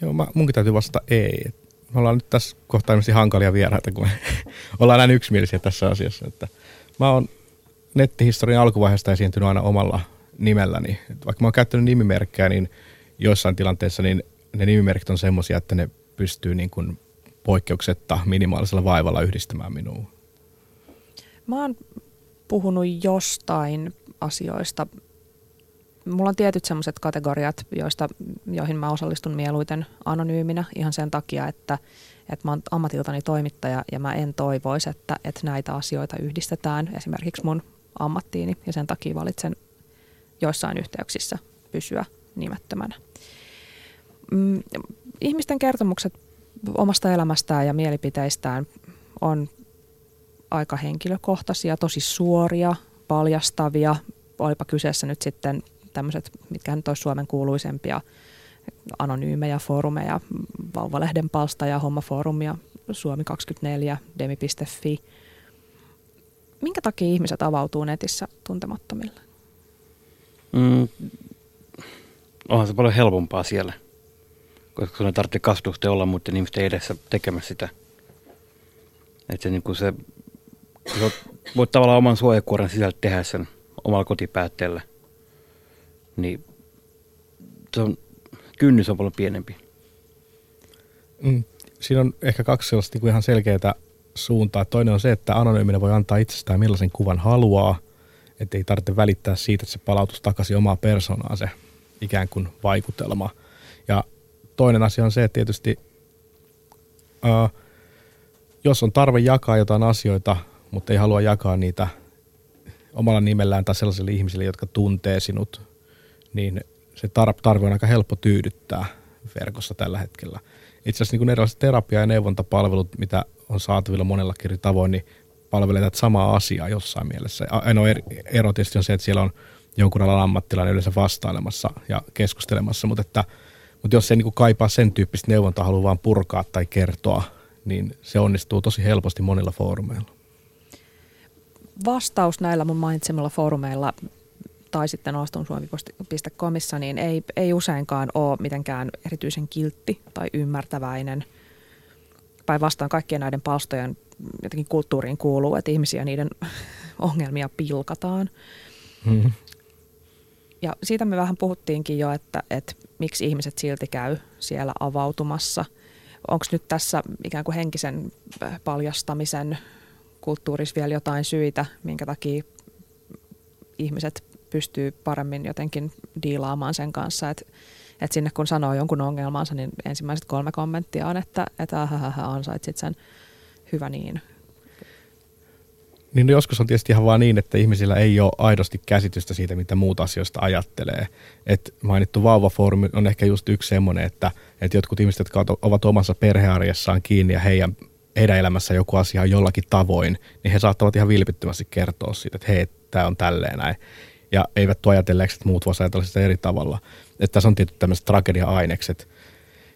D: Joo, mä, munkin täytyy vastata ei. Me ollaan nyt tässä kohtaa hankalia vieraita, kun me ollaan näin yksimielisiä tässä asiassa. Että mä oon nettihistorian alkuvaiheesta esiintynyt aina omalla nimelläni. Vaikka mä oon käyttänyt nimimerkkejä, niin joissain tilanteissa niin ne nimimerkit on semmoisia, että ne pystyy niin kuin poikkeuksetta minimaalisella vaivalla yhdistämään minuun.
A: Mä oon puhunut jostain asioista. Mulla on tietyt semmoiset kategoriat, joista, joihin mä osallistun mieluiten anonyyminä ihan sen takia, että, että mä oon ammatiltani toimittaja ja mä en toivoisi, että, että näitä asioita yhdistetään esimerkiksi mun ammattiini ja sen takia valitsen joissain yhteyksissä pysyä nimettömänä. Mm, ihmisten kertomukset omasta elämästään ja mielipiteistään on aika henkilökohtaisia, tosi suoria, paljastavia. Olipa kyseessä nyt sitten tämmöiset, mitkä nyt Suomen kuuluisempia anonyymejä foorumeja, Vauvalehden palsta ja Hommafoorumia, Suomi24, Demi.fi. Minkä takia ihmiset avautuu netissä tuntemattomille?
B: Mm, onhan se paljon helpompaa siellä, koska sun ei tarvitse kasvatusta olla muiden ihmisten edessä tekemässä sitä. Että se, niin kuin se, se voit tavallaan oman suojakuoren sisällä tehdä sen omalla kotipäätteellä, niin se on, kynnys on paljon pienempi.
D: Mm, siinä on ehkä kaksi sellaista niin ihan selkeää suuntaa. Toinen on se, että anonyyminen voi antaa itsestään millaisen kuvan haluaa, että ei tarvitse välittää siitä, että se palautus takaisin omaa persoonaan se ikään kuin vaikutelma. Ja toinen asia on se, että tietysti ää, jos on tarve jakaa jotain asioita, mutta ei halua jakaa niitä omalla nimellään tai sellaisille ihmisille, jotka tuntee sinut, niin se tarve on aika helppo tyydyttää verkossa tällä hetkellä. Itse asiassa niin erilaiset terapia- ja neuvontapalvelut, mitä on saatavilla monella eri tavoin, niin palvelee tätä samaa asiaa jossain mielessä. Ainoa ero tietysti on se, että siellä on jonkun alan ammattilainen yleensä vastailemassa ja keskustelemassa, mutta, että, mutta jos se niin kaipaa sen tyyppistä neuvontaa, haluaa vaan purkaa tai kertoa, niin se onnistuu tosi helposti monilla foorumeilla.
A: Vastaus näillä mun mainitsemilla foorumeilla tai sitten alastonsuomi.comissa, niin ei, ei useinkaan ole mitenkään erityisen kiltti tai ymmärtäväinen. Päinvastoin kaikkien näiden palstojen jotenkin kulttuuriin kuuluu, että ihmisiä niiden ongelmia pilkataan. Hmm. Ja siitä me vähän puhuttiinkin jo, että, että miksi ihmiset silti käy siellä avautumassa. Onko nyt tässä ikään kuin henkisen paljastamisen kulttuurissa vielä jotain syitä, minkä takia ihmiset pystyy paremmin jotenkin diilaamaan sen kanssa, että, että sinne kun sanoo jonkun ongelmansa, niin ensimmäiset kolme kommenttia on, että, että ahahaha, ansaitsit sen hyvä niin.
D: Niin no joskus on tietysti ihan vaan niin, että ihmisillä ei ole aidosti käsitystä siitä, mitä muut asioista ajattelee. Et mainittu vauvafoorumi on ehkä just yksi semmoinen, että, että jotkut ihmiset, jotka ovat omassa perhearjessaan kiinni ja heidän, heidän elämässä joku asia on jollakin tavoin, niin he saattavat ihan vilpittömästi kertoa siitä, että hei, tämä on tälleen näin ja eivät tuo ajatelleeksi, että muut voisivat ajatella sitä eri tavalla. Että tässä on tietyt tämmöiset tragedia-ainekset.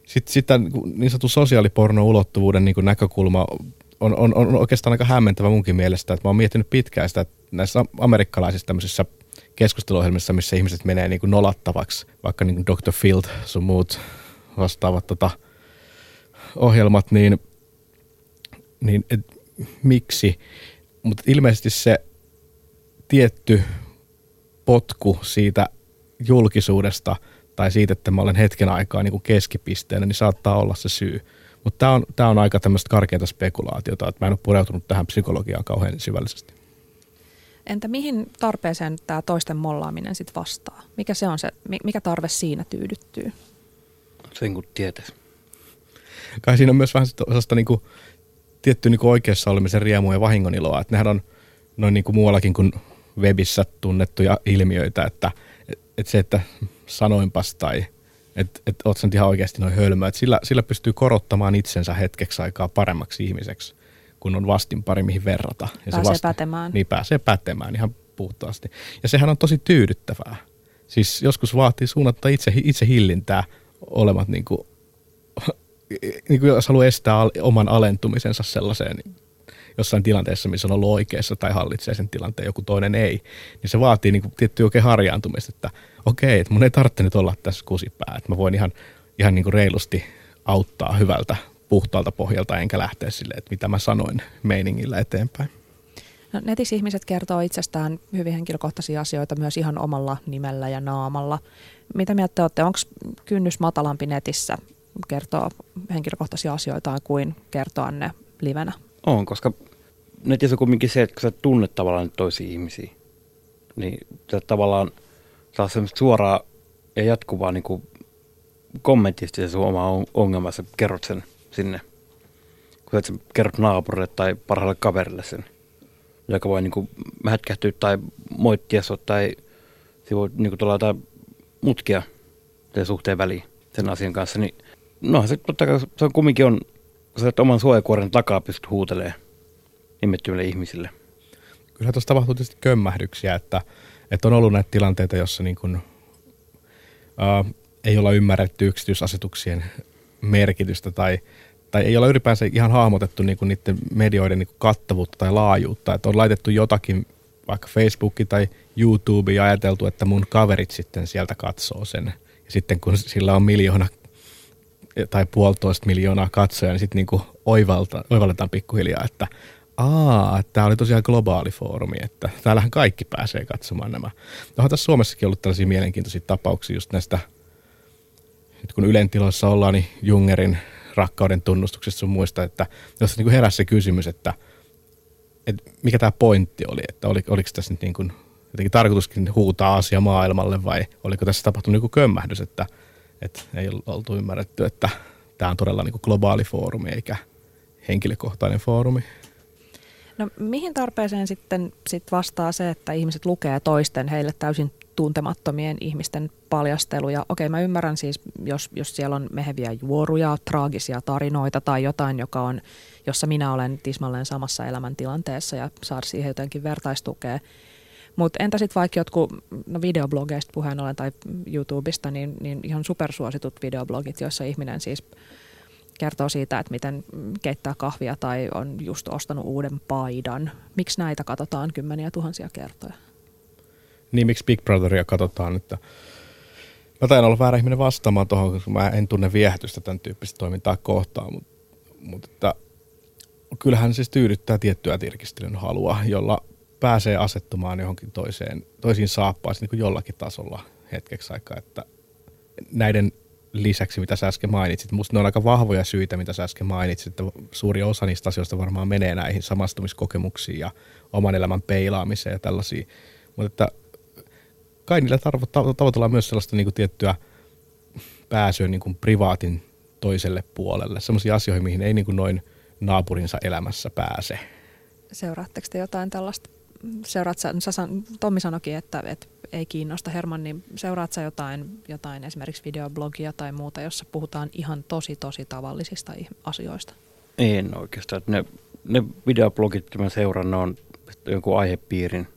D: Sitten, sitten niin sanotun sosiaaliporno-ulottuvuuden niin näkökulma on, on, on, oikeastaan aika hämmentävä munkin mielestä. Että mä oon miettinyt pitkään sitä, että näissä amerikkalaisissa tämmöisissä keskusteluohjelmissa, missä ihmiset menee niin kuin nolattavaksi, vaikka niin kuin Dr. Field sun muut vastaavat tota, ohjelmat, niin, niin et, miksi? Mutta ilmeisesti se tietty potku siitä julkisuudesta tai siitä, että mä olen hetken aikaa niin kuin keskipisteenä, niin saattaa olla se syy. Mutta tämä on, tää on aika tämmöistä karkeata spekulaatiota, että mä en ole pureutunut tähän psykologiaan kauhean syvällisesti.
A: Entä mihin tarpeeseen tämä toisten mollaaminen sitten vastaa? Mikä se on se, mikä tarve siinä tyydyttyy?
B: Sen kun tietäisi.
D: Kai siinä on myös vähän sellaista niin kuin, tietty niin kuin oikeassa olemisen riemua ja vahingoniloa, että nehän on noin niin kuin muuallakin kuin webissä tunnettuja ilmiöitä, että et se, että sanoinpas tai että et oot sen ihan oikeasti noin hölmö, että sillä, sillä pystyy korottamaan itsensä hetkeksi aikaa paremmaksi ihmiseksi, kun on vastin pari mihin verrata.
A: Ja pääsee se vastin, pätemään.
D: Niin pääsee pätemään ihan puhtaasti. Ja sehän on tosi tyydyttävää. Siis joskus vaatii suunnatta itse, itse hillintää olemat niin kuin, niin kuin jos haluaa estää oman alentumisensa sellaiseen jossain tilanteessa, missä on ollut oikeassa tai hallitsee sen tilanteen, joku toinen ei, niin se vaatii niin tiettyä oikein harjaantumista, että okei, että mun ei tarvitse nyt olla tässä kusipää, että mä voin ihan, ihan niin kuin reilusti auttaa hyvältä puhtaalta pohjalta, enkä lähteä sille, että mitä mä sanoin meiningillä eteenpäin.
A: No, netissä ihmiset kertoo itsestään hyvin henkilökohtaisia asioita myös ihan omalla nimellä ja naamalla. Mitä mieltä olette, onko kynnys matalampi netissä kertoa henkilökohtaisia asioita kuin kertoa ne livenä?
B: On, koska netissä on kuitenkin se, että kun sä tunnet tavallaan toisia ihmisiä, niin sä tavallaan saa semmoista suoraa ja jatkuvaa niin kuin kommenttisesti se sun oma ongelma, sä kerrot sen sinne. Kun sä kerrot naapurille tai parhaalle kaverille sen, joka voi niin kuin hätkähtyä tai moittia sut tai se voi niin kuin tulla mutkia suhteen väliin sen asian kanssa, niin no se totta kai se on kumminkin on sä oman suojakuoren takaa pystyt huutelemaan nimettömille ihmisille.
D: Kyllä tuossa tapahtuu tietysti kömmähdyksiä, että, että on ollut näitä tilanteita, jossa niin kuin, uh, ei olla ymmärretty yksityisasetuksien merkitystä tai, tai ei olla ylipäänsä ihan hahmotettu niin kuin niiden medioiden niin kuin kattavuutta tai laajuutta. Että on laitettu jotakin vaikka Facebooki tai YouTube ja ajateltu, että mun kaverit sitten sieltä katsoo sen. Ja sitten kun sillä on miljoona tai puolitoista miljoonaa katsoja, niin sitten niin oivalta, oivalletaan pikkuhiljaa, että aa, tämä oli tosiaan globaali foorumi, että täällähän kaikki pääsee katsomaan nämä. Onhan tässä Suomessakin ollut tällaisia mielenkiintoisia tapauksia just näistä, nyt kun Ylen tiloissa ollaan, niin Jungerin rakkauden tunnustuksessa sun muista, että jos niin heräsi se kysymys, että, että mikä tämä pointti oli, että oli, oliko tässä nyt niin kuin jotenkin tarkoituskin huutaa asia maailmalle vai oliko tässä tapahtunut joku kömmähdys, että, että ei oltu ymmärretty, että tämä on todella niin globaali foorumi eikä henkilökohtainen foorumi.
A: No mihin tarpeeseen sitten sit vastaa se, että ihmiset lukee toisten heille täysin tuntemattomien ihmisten paljasteluja? Okei, mä ymmärrän siis, jos, jos siellä on meheviä juoruja, traagisia tarinoita tai jotain, joka on, jossa minä olen tismalleen samassa elämäntilanteessa ja saada siihen jotenkin vertaistukea. Mutta entä sitten vaikka jotkut no videoblogeista puheen ollen tai YouTubesta, niin, niin ihan supersuositut videoblogit, joissa ihminen siis – kertoo siitä, että miten keittää kahvia tai on just ostanut uuden paidan. Miksi näitä katsotaan kymmeniä tuhansia kertoja?
D: Niin, miksi Big Brotheria katsotaan, että Mä taidan olla väärä ihminen vastaamaan tuohon, koska mä en tunne viehätystä tämän tyyppistä toimintaa kohtaan, mutta, mutta että, kyllähän siis tyydyttää tiettyä tirkistelyn halua, jolla pääsee asettumaan johonkin toiseen, toisiin saappaisiin niin jollakin tasolla hetkeksi aikaa, että näiden lisäksi, mitä sä äsken mainitsit. Musta ne on aika vahvoja syitä, mitä sä äsken mainitsit, että suuri osa niistä asioista varmaan menee näihin samastumiskokemuksiin ja oman elämän peilaamiseen ja tällaisiin. Mutta että kai niillä tavoitellaan myös sellaista niin kuin tiettyä pääsyä niin kuin privaatin toiselle puolelle, sellaisia asioihin, mihin ei niin kuin noin naapurinsa elämässä pääse.
A: Seuraatteko te jotain tällaista? Seuraat sä, sä, Tommi sanoikin, että, että ei kiinnosta Herman, niin seuraat sä jotain, jotain esimerkiksi videoblogia tai muuta, jossa puhutaan ihan tosi tosi tavallisista asioista?
B: En oikeastaan. Ne, ne videoblogit, mitä mä seuraan, ne on jonkun aihepiirin,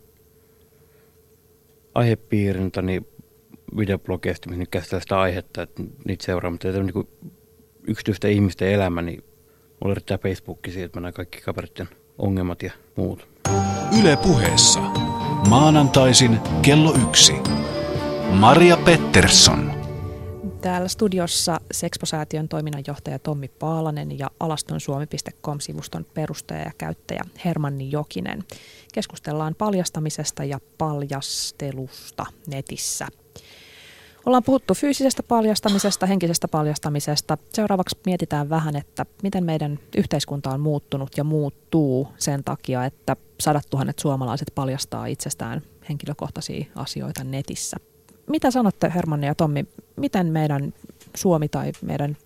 B: aihepiirin niin videoblogeista, missä käsitellään sitä aihetta, että niitä seuraa, mutta niin kuin yksityisten ihmisten elämä, niin mulla riittää Facebook siitä, että mä näen kaikki kaveritten ongelmat ja muut.
C: Yle puheessa. Maanantaisin kello yksi. Maria Pettersson.
A: Täällä studiossa Sexpo-säätiön toiminnanjohtaja Tommi Paalanen ja alastonsuomi.com-sivuston perustaja ja käyttäjä Hermanni Jokinen. Keskustellaan paljastamisesta ja paljastelusta netissä. Ollaan puhuttu fyysisestä paljastamisesta, henkisestä paljastamisesta. Seuraavaksi mietitään vähän, että miten meidän yhteiskunta on muuttunut ja muuttuu sen takia, että sadat tuhannet suomalaiset paljastaa itsestään henkilökohtaisia asioita netissä. Mitä sanotte Hermanni ja Tommi, miten meidän Suomi tai meidän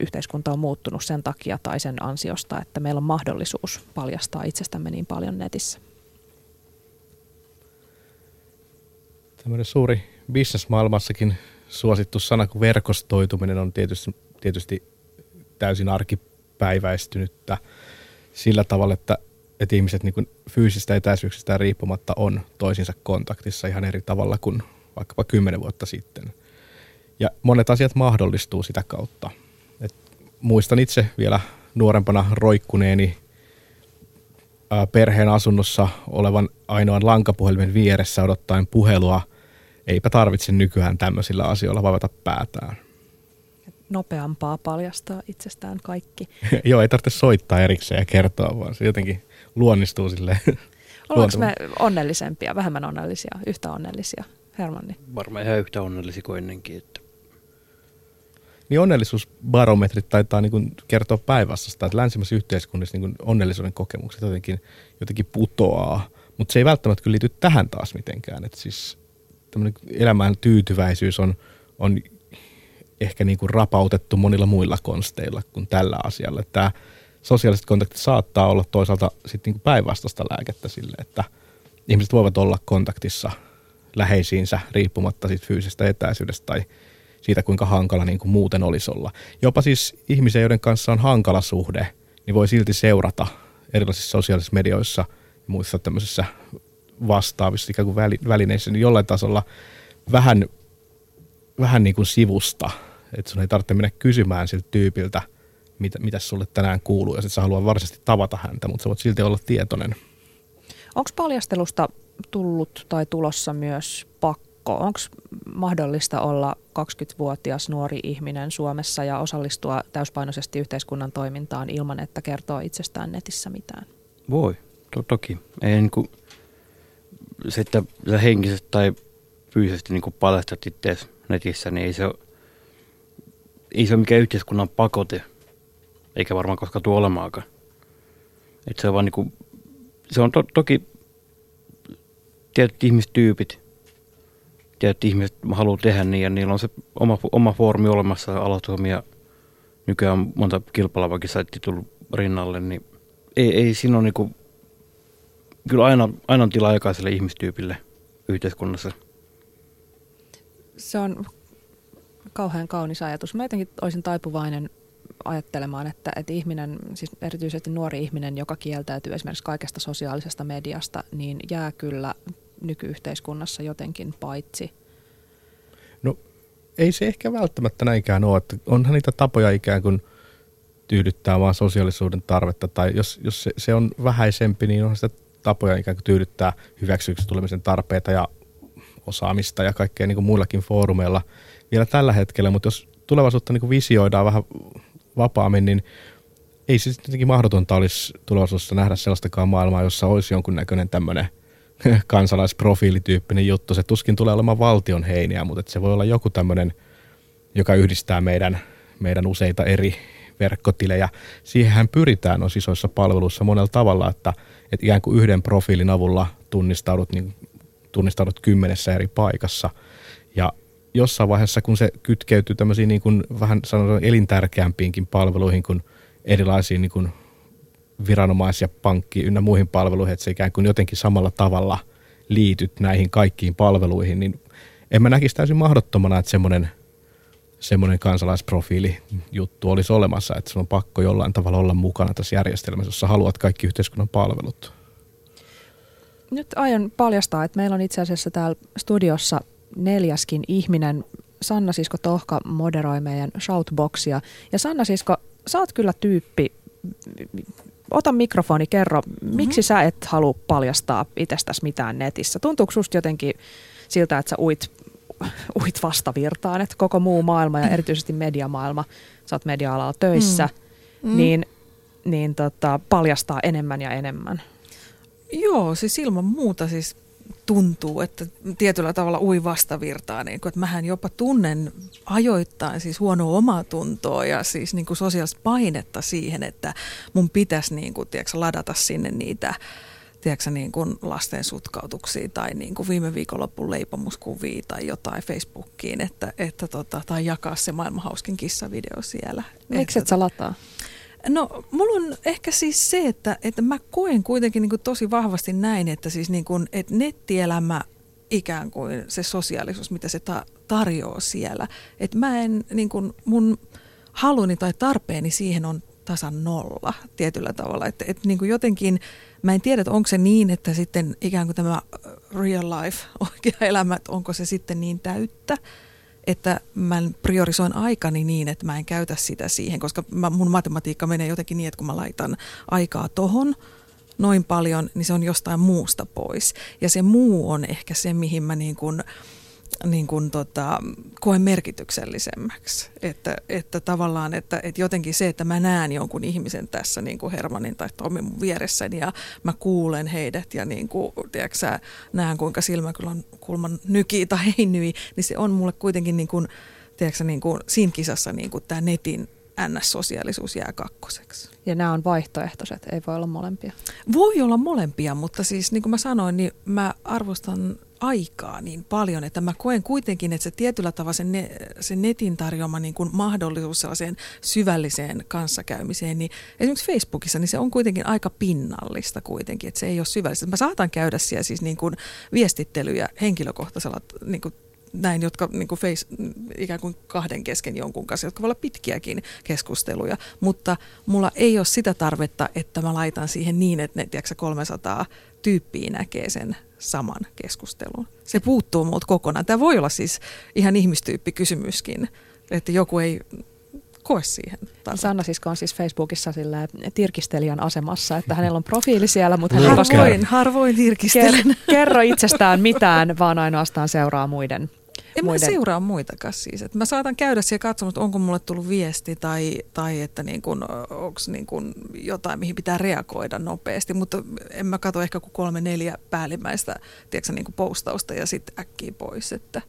A: yhteiskunta on muuttunut sen takia tai sen ansiosta, että meillä on mahdollisuus paljastaa itsestämme niin paljon netissä?
D: Tämmöinen suuri bisnesmaailmassakin suosittu sana kuin verkostoituminen on tietysti, tietysti täysin arkipäiväistynyttä sillä tavalla, että, että ihmiset niin fyysistä etäisyyksistä riippumatta on toisinsa kontaktissa ihan eri tavalla kuin vaikkapa kymmenen vuotta sitten. Ja monet asiat mahdollistuu sitä kautta. Et muistan itse vielä nuorempana roikkuneeni perheen asunnossa olevan ainoan lankapuhelimen vieressä odottaen puhelua – eipä tarvitse nykyään tämmöisillä asioilla vaivata päätään.
A: Nopeampaa paljastaa itsestään kaikki.
D: Joo, ei tarvitse soittaa erikseen ja kertoa, vaan se jotenkin luonnistuu sille.
A: Ollaanko me onnellisempia, vähemmän onnellisia, yhtä onnellisia, Hermanni?
B: Varmaan ihan yhtä onnellisia kuin ennenkin. Että.
D: Niin onnellisuusbarometrit taitaa niin kuin kertoa päinvastaista, että länsimässä yhteiskunnassa niin onnellisuuden kokemukset jotenkin, jotenkin putoaa, mutta se ei välttämättä kyllä liity tähän taas mitenkään. Että siis elämään tyytyväisyys on, on ehkä niin kuin rapautettu monilla muilla konsteilla kuin tällä asialla. Tämä sosiaaliset kontaktit saattaa olla toisaalta sitten niin päinvastaista lääkettä sille, että ihmiset voivat olla kontaktissa läheisiinsä riippumatta siitä fyysisestä etäisyydestä tai siitä, kuinka hankala niin kuin muuten olisi olla. Jopa siis ihmisiä, joiden kanssa on hankala suhde, niin voi silti seurata erilaisissa sosiaalisissa medioissa ja muissa tämmöisissä vastaavissa ikään kuin välineissä, niin jollain tasolla vähän, vähän niin kuin sivusta, että sun ei tarvitse mennä kysymään siltä tyypiltä, mitä, mitä sulle tänään kuuluu, ja sitten sä haluat varsinaisesti tavata häntä, mutta sä voit silti olla tietoinen.
A: Onko paljastelusta tullut tai tulossa myös pakko? Onko mahdollista olla 20-vuotias nuori ihminen Suomessa ja osallistua täyspainoisesti yhteiskunnan toimintaan ilman, että kertoo itsestään netissä mitään?
B: Voi, to- toki. Ei niin kuin, se, että sä henkisesti tai fyysisesti niin paljastat itseäsi netissä, niin ei se ei se ole mikään yhteiskunnan pakote, eikä varmaan koska tuo olemaakaan. Et se on vaan niin kuin, se on to, toki tietyt ihmistyypit, tietyt ihmiset haluaa tehdä niin ja niillä on se oma, oma foorumi olemassa aloitusomia. ja nykyään on monta kilpailavakin saitti tullut rinnalle, niin ei, ei siinä ole niinku, kyllä aina, aina on tila jokaiselle ihmistyypille yhteiskunnassa.
A: Se on kauhean kaunis ajatus. Mä jotenkin olisin taipuvainen ajattelemaan, että, että ihminen, siis erityisesti nuori ihminen, joka kieltäytyy esimerkiksi kaikesta sosiaalisesta mediasta, niin jää kyllä nykyyhteiskunnassa jotenkin paitsi.
D: No ei se ehkä välttämättä näinkään ole, että onhan niitä tapoja ikään kuin tyydyttää vaan sosiaalisuuden tarvetta, tai jos, jos se, se on vähäisempi, niin on sitä tapoja ikään kuin tyydyttää hyväksyksi tulemisen tarpeita ja osaamista ja kaikkea niin kuin muillakin foorumeilla vielä tällä hetkellä, mutta jos tulevaisuutta niin kuin visioidaan vähän vapaammin, niin ei se jotenkin mahdotonta olisi tulevaisuudessa nähdä sellaistakaan maailmaa, jossa olisi jonkunnäköinen tämmöinen kansalaisprofiilityyppinen juttu. Se tuskin tulee olemaan valtion heiniä, mutta se voi olla joku tämmöinen, joka yhdistää meidän, meidän useita eri verkkotilejä. Siihenhän pyritään noissa isoissa palveluissa monella tavalla, että, että ikään kuin yhden profiilin avulla tunnistaudut, niin, tunnistaudut kymmenessä eri paikassa. Ja jossain vaiheessa, kun se kytkeytyy tämmöisiin niin kuin vähän sanotaan elintärkeämpiinkin palveluihin kuin erilaisiin niin kuin viranomais- ja pankki ynnä muihin palveluihin, että se ikään kuin jotenkin samalla tavalla liityt näihin kaikkiin palveluihin, niin en mä näkisi täysin mahdottomana, että semmoinen semmoinen kansalaisprofiili juttu olisi olemassa, että sun on pakko jollain tavalla olla mukana tässä järjestelmässä, jossa haluat kaikki yhteiskunnan palvelut.
A: Nyt aion paljastaa, että meillä on itse asiassa täällä studiossa neljäskin ihminen. Sanna Sisko Tohka moderoi meidän shoutboxia. Ja Sanna Sisko, sä oot kyllä tyyppi, ota mikrofoni, kerro, mm-hmm. miksi sä et halua paljastaa itsestäsi mitään netissä? Tuntuuko susta jotenkin siltä, että sä uit, uit vastavirtaan, että koko muu maailma ja erityisesti mediamaailma, sä oot media-alalla töissä, mm. Mm. niin, niin tota, paljastaa enemmän ja enemmän?
E: Joo, siis ilman muuta siis tuntuu, että tietyllä tavalla ui vastavirtaa, niin kuin, että mähän jopa tunnen ajoittain siis huonoa omaa tuntoa ja siis niin kuin sosiaalista painetta siihen, että mun pitäisi niin kuin, tiedätkö, ladata sinne niitä tiedätkö, niin kuin lasten sutkautuksia tai niin kuin viime viikonloppun leipomuskuvia tai jotain Facebookiin, että, että tota, tai jakaa se maailman hauskin kissavideo siellä.
A: Miksi et sä lataa?
E: No mulla on ehkä siis se, että, että mä koen kuitenkin niin kuin tosi vahvasti näin, että siis niin kuin, että nettielämä ikään kuin se sosiaalisuus, mitä se ta- tarjoaa siellä. Että mä en, niin kuin mun haluni tai tarpeeni siihen on tasan nolla tietyllä tavalla. Että, että niin jotenkin, mä en tiedä, että onko se niin, että sitten ikään kuin tämä real life, oikea elämä, onko se sitten niin täyttä, että mä priorisoin aikani niin, että mä en käytä sitä siihen, koska mä, mun matematiikka menee jotenkin niin, että kun mä laitan aikaa tohon noin paljon, niin se on jostain muusta pois. Ja se muu on ehkä se, mihin mä niin kuin, niin kuin tota, koen merkityksellisemmäksi. Että, että tavallaan, että, että jotenkin se, että mä näen jonkun ihmisen tässä niin kuin Hermanin tai Tommin mun vieressäni ja mä kuulen heidät ja niin kuin, tiedätkö, näen kuinka silmäkulman nyki tai ei nyi, niin se on mulle kuitenkin niin kuin, tiedätkö, niin kuin, siinä kisassa niin kuin tämä netin NS-sosiaalisuus jää kakkoseksi.
A: Ja nämä on vaihtoehtoiset, ei voi olla molempia.
E: Voi olla molempia, mutta siis niin kuin mä sanoin, niin mä arvostan aikaa niin paljon, että mä koen kuitenkin, että se tietyllä tavalla se, ne, se netin tarjoama niin kuin mahdollisuus sellaiseen syvälliseen kanssakäymiseen, niin esimerkiksi Facebookissa niin se on kuitenkin aika pinnallista kuitenkin, että se ei ole syvällistä. Mä saatan käydä siellä siis niin kuin viestittelyjä henkilökohtaisella niin kuin näin, jotka niin kuin face, ikään kuin kahden kesken jonkun kanssa, jotka voi olla pitkiäkin keskusteluja, mutta mulla ei ole sitä tarvetta, että mä laitan siihen niin, että ne tiedätkö, 300 tyyppiä näkee sen saman keskustelun. Se puuttuu multa kokonaan. Tämä voi olla siis ihan ihmistyyppikysymyskin, että joku ei koe siihen. Tarvetta.
A: Sanna Sisko on siis Facebookissa sillä tirkistelijän asemassa, että hänellä on profiili siellä, mutta hän
E: Harvoin, harvoin tirkistelen.
A: ker- kerro itsestään mitään, vaan ainoastaan seuraa muiden.
E: En mä
A: muiden.
E: seuraa muitakaan siis. Et mä saatan käydä siellä katsomassa, onko mulle tullut viesti tai, tai että niin kun, onko niin kun jotain, mihin pitää reagoida nopeasti. Mutta en mä katso ehkä kuin kolme, neljä päällimmäistä tiedätkö, niin postausta ja sitten äkkiä pois. Että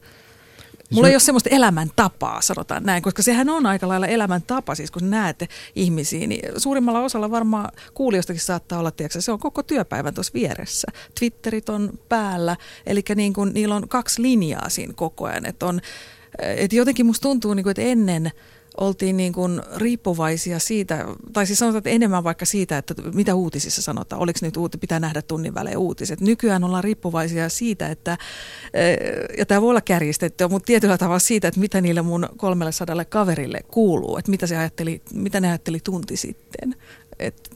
E: Mulla ei ole semmoista elämäntapaa, sanotaan näin, koska sehän on aika lailla elämäntapa, siis kun näette ihmisiä, niin suurimmalla osalla varmaan kuulijoistakin saattaa olla, tiedätkö, se on koko työpäivän tuossa vieressä. Twitterit on päällä, eli niin kun, niillä on kaksi linjaa siinä koko ajan, että on, että jotenkin musta tuntuu, niin kuin, että ennen oltiin niin kuin riippuvaisia siitä, tai siis sanotaan, että enemmän vaikka siitä, että mitä uutisissa sanotaan, oliko nyt uuti, pitää nähdä tunnin välein uutiset. Nykyään ollaan riippuvaisia siitä, että, eh, ja tämä voi olla kärjistetty, mutta tietyllä tavalla siitä, että mitä niille mun 300 kaverille kuuluu, että mitä, se ajatteli, mitä ne ajatteli tunti sitten. Et,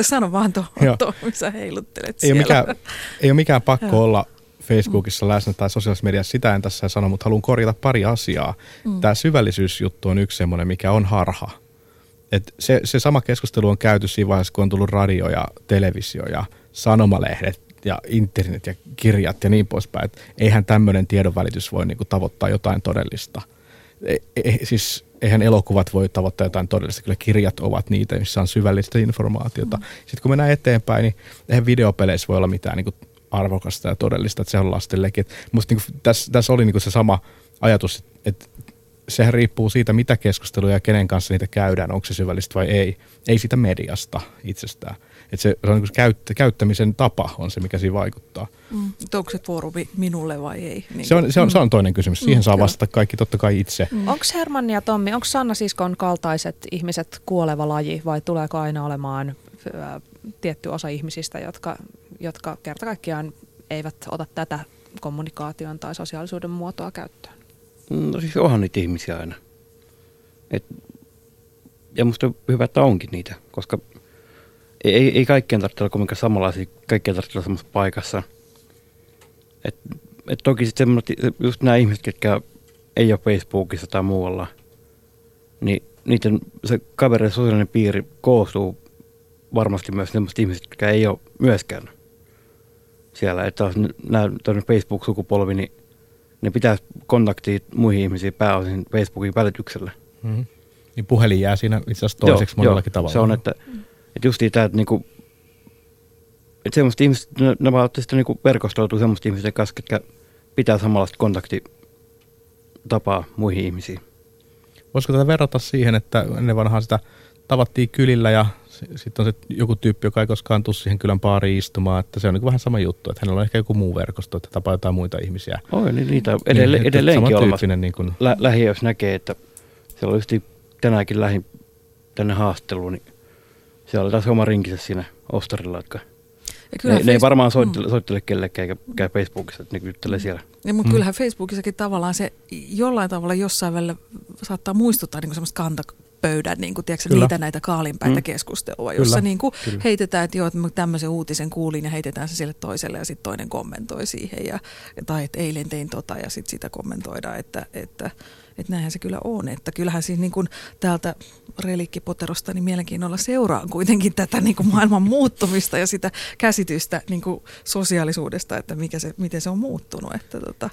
E: sano vaan tuo,
D: Joo.
E: to, missä heiluttelet
D: ei ole, mikään, ei ole mikään pakko olla Facebookissa läsnä tai sosiaalisessa mediassa, sitä en tässä sano, mutta haluan korjata pari asiaa. Mm. Tämä syvällisyysjuttu on yksi semmoinen, mikä on harha. Et se, se sama keskustelu on käyty siinä vaiheessa, kun on tullut radio ja televisio ja sanomalehdet ja internet ja kirjat ja niin poispäin. Et eihän tämmöinen tiedonvälitys voi niinku tavoittaa jotain todellista. E, e, siis eihän elokuvat voi tavoittaa jotain todellista, kyllä kirjat ovat niitä, missä on syvällistä informaatiota. Mm. Sitten kun mennään eteenpäin, niin eihän videopeleissä voi olla mitään niin kuin arvokasta ja todellista, että se on lastenleikki. Et Musta niin kuin, tässä, tässä oli niin kuin se sama ajatus, että sehän riippuu siitä, mitä keskusteluja ja kenen kanssa niitä käydään, onko se syvällistä vai ei. Ei siitä mediasta itsestään. Et se, se on niin kuin käyttä, käyttämisen tapa on se, mikä siinä vaikuttaa.
E: Mm. Että Onko se foorumi minulle vai ei? Niin
D: Se on, se on, se on toinen kysymys. Siihen
E: Mm,
D: saa
E: kyllä.
D: vastata kaikki totta kai itse.
E: Mm.
A: Onko Hermanni ja Tommi, onko Sanna Siskon kaltaiset ihmiset kuoleva laji vai tuleeko aina olemaan ö, tietty osa ihmisistä, jotka, jotka kerta kaikkiaan eivät ota tätä kommunikaation tai sosiaalisuuden muotoa käyttöön?
B: No siis onhan niitä ihmisiä aina. Et, ja musta on hyvä, että onkin niitä, koska ei, ei, kaikkien tarvitse olla kovinkaan samanlaisia, kaikkien tarvitse olla samassa paikassa. Et, et toki sitten just nämä ihmiset, jotka ei ole Facebookissa tai muualla, niin niiden se kavereiden sosiaalinen piiri koostuu varmasti myös sellaisista ihmisistä, jotka ei ole myöskään siellä. Että taas nämä Facebook-sukupolvi, niin ne pitää kontaktia muihin ihmisiin pääosin Facebookin välityksellä.
D: Mm-hmm. Niin puhelin jää siinä itse asiassa toiseksi monellakin tavalla.
B: Se on, että, että just tämä, että niinku, että semmoista ihmiset, ne, ne vaan sitten niinku verkostoituu semmoista ihmisten kanssa, jotka pitää samanlaista kontaktitapaa muihin ihmisiin.
D: Voisiko tätä verrata siihen, että ennen vanhaa sitä tavattiin kylillä ja sitten on se joku tyyppi, joka ei koskaan tule siihen kylän baariin istumaan, että se on niin vähän sama juttu, että hänellä on ehkä joku muu verkosto, että tapaa jotain muita ihmisiä.
B: Oi, niin niitä on edelle,
D: Niin,
B: edelleenkin olemassa.
D: niin kuin,
B: Lä, lähi, jos näkee, että siellä oli just tänäänkin lähin tänne haastatteluun, niin siellä oli taas oma rinkinsä siinä Ostarilla, jotka
E: Ja
B: ne, ne ei
E: Facebook-
B: varmaan
E: Mm.
B: soittele, soittele kellekään eikä käy Facebookissa, että ne juttelee siellä.
E: Ja, mutta
D: Mm.
E: mm. kyllähän Facebookissakin tavallaan se jollain tavalla jossain välillä saattaa muistuttaa niin semmoista kantapöydän, niin kuin, tiedätkö,
D: Kyllä.
E: niitä näitä kaalinpäitä
B: Mm.
E: mm. keskustelua, jossa
D: Kyllä,
E: niin kuin
D: kyllä.
E: heitetään, että joo, että mä tämmöisen uutisen kuulin ja heitetään se sille toiselle ja sitten toinen kommentoi siihen. Ja, tai että eilen tein tota ja sitten sitä kommentoidaan, että, että, että näinhän se kyllä on. Että kyllähän siis niin kuin täältä relikkipoterosta niin mielenkiinnolla seuraan kuitenkin tätä niin kuin maailman muuttumista ja sitä käsitystä niin kuin sosiaalisuudesta, että mikä se, miten se on muuttunut. Että tota.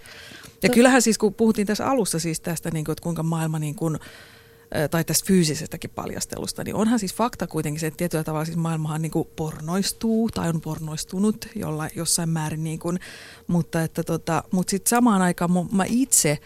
E: Ja
A: To-
E: kyllähän siis, kun puhuttiin tässä alussa siis tästä, niin kuin, että kuinka maailma niin kuin, tai tästä fyysisestäkin paljastelusta, niin onhan siis fakta kuitenkin se, että tietyllä tavalla siis maailmahan niin kuin pornoistuu tai on pornoistunut jolla, jossain määrin, niin kuin, mutta, että tota, mutta sitten samaan aikaan mä itse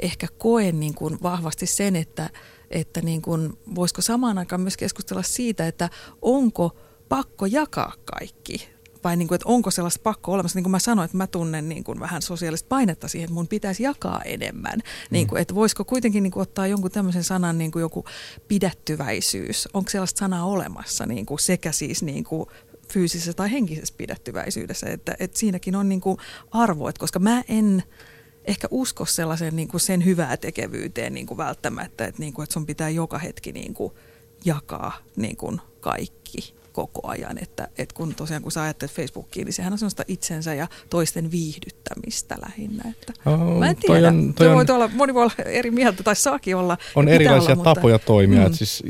E: ehkä koen niin kuin vahvasti sen, että, että niin kuin, voisiko samaan aikaan myös keskustella siitä, että onko pakko jakaa kaikki vai niin kuin, että onko sellaista pakko olemassa. Niin kuin mä sanoin, että mä tunnen niin kuin vähän sosiaalista painetta siihen, että mun pitäisi jakaa enemmän. Niin kuin, että voisiko kuitenkin niin kuin ottaa jonkun tämmöisen sanan, niin kuin joku pidättyväisyys. Onko sellaista sanaa olemassa niin kuin sekä siis niin kuin fyysisessä tai henkisessä pidättyväisyydessä, että, että siinäkin on niin kuin arvo, että koska mä en ehkä usko sellaisen niin kuin sen hyvää tekevyyteen niin kuin välttämättä, että, niin kuin, että sun pitää joka hetki niin kuin jakaa niin kuin kaikki koko ajan. Että, että kun tosiaan kun sä ajattelet Facebookiin, niin sehän on sellaista itsensä ja toisten viihdyttämistä lähinnä. Että
D: Oh,
E: mä en
D: toi
E: tiedä,
D: on- toi
E: on, voi olla, moni voi olla eri mieltä tai saakin olla.
D: on erilaisia
E: olla, mutta-
D: tapoja toimia.
E: Mm.
D: Mm. Siis,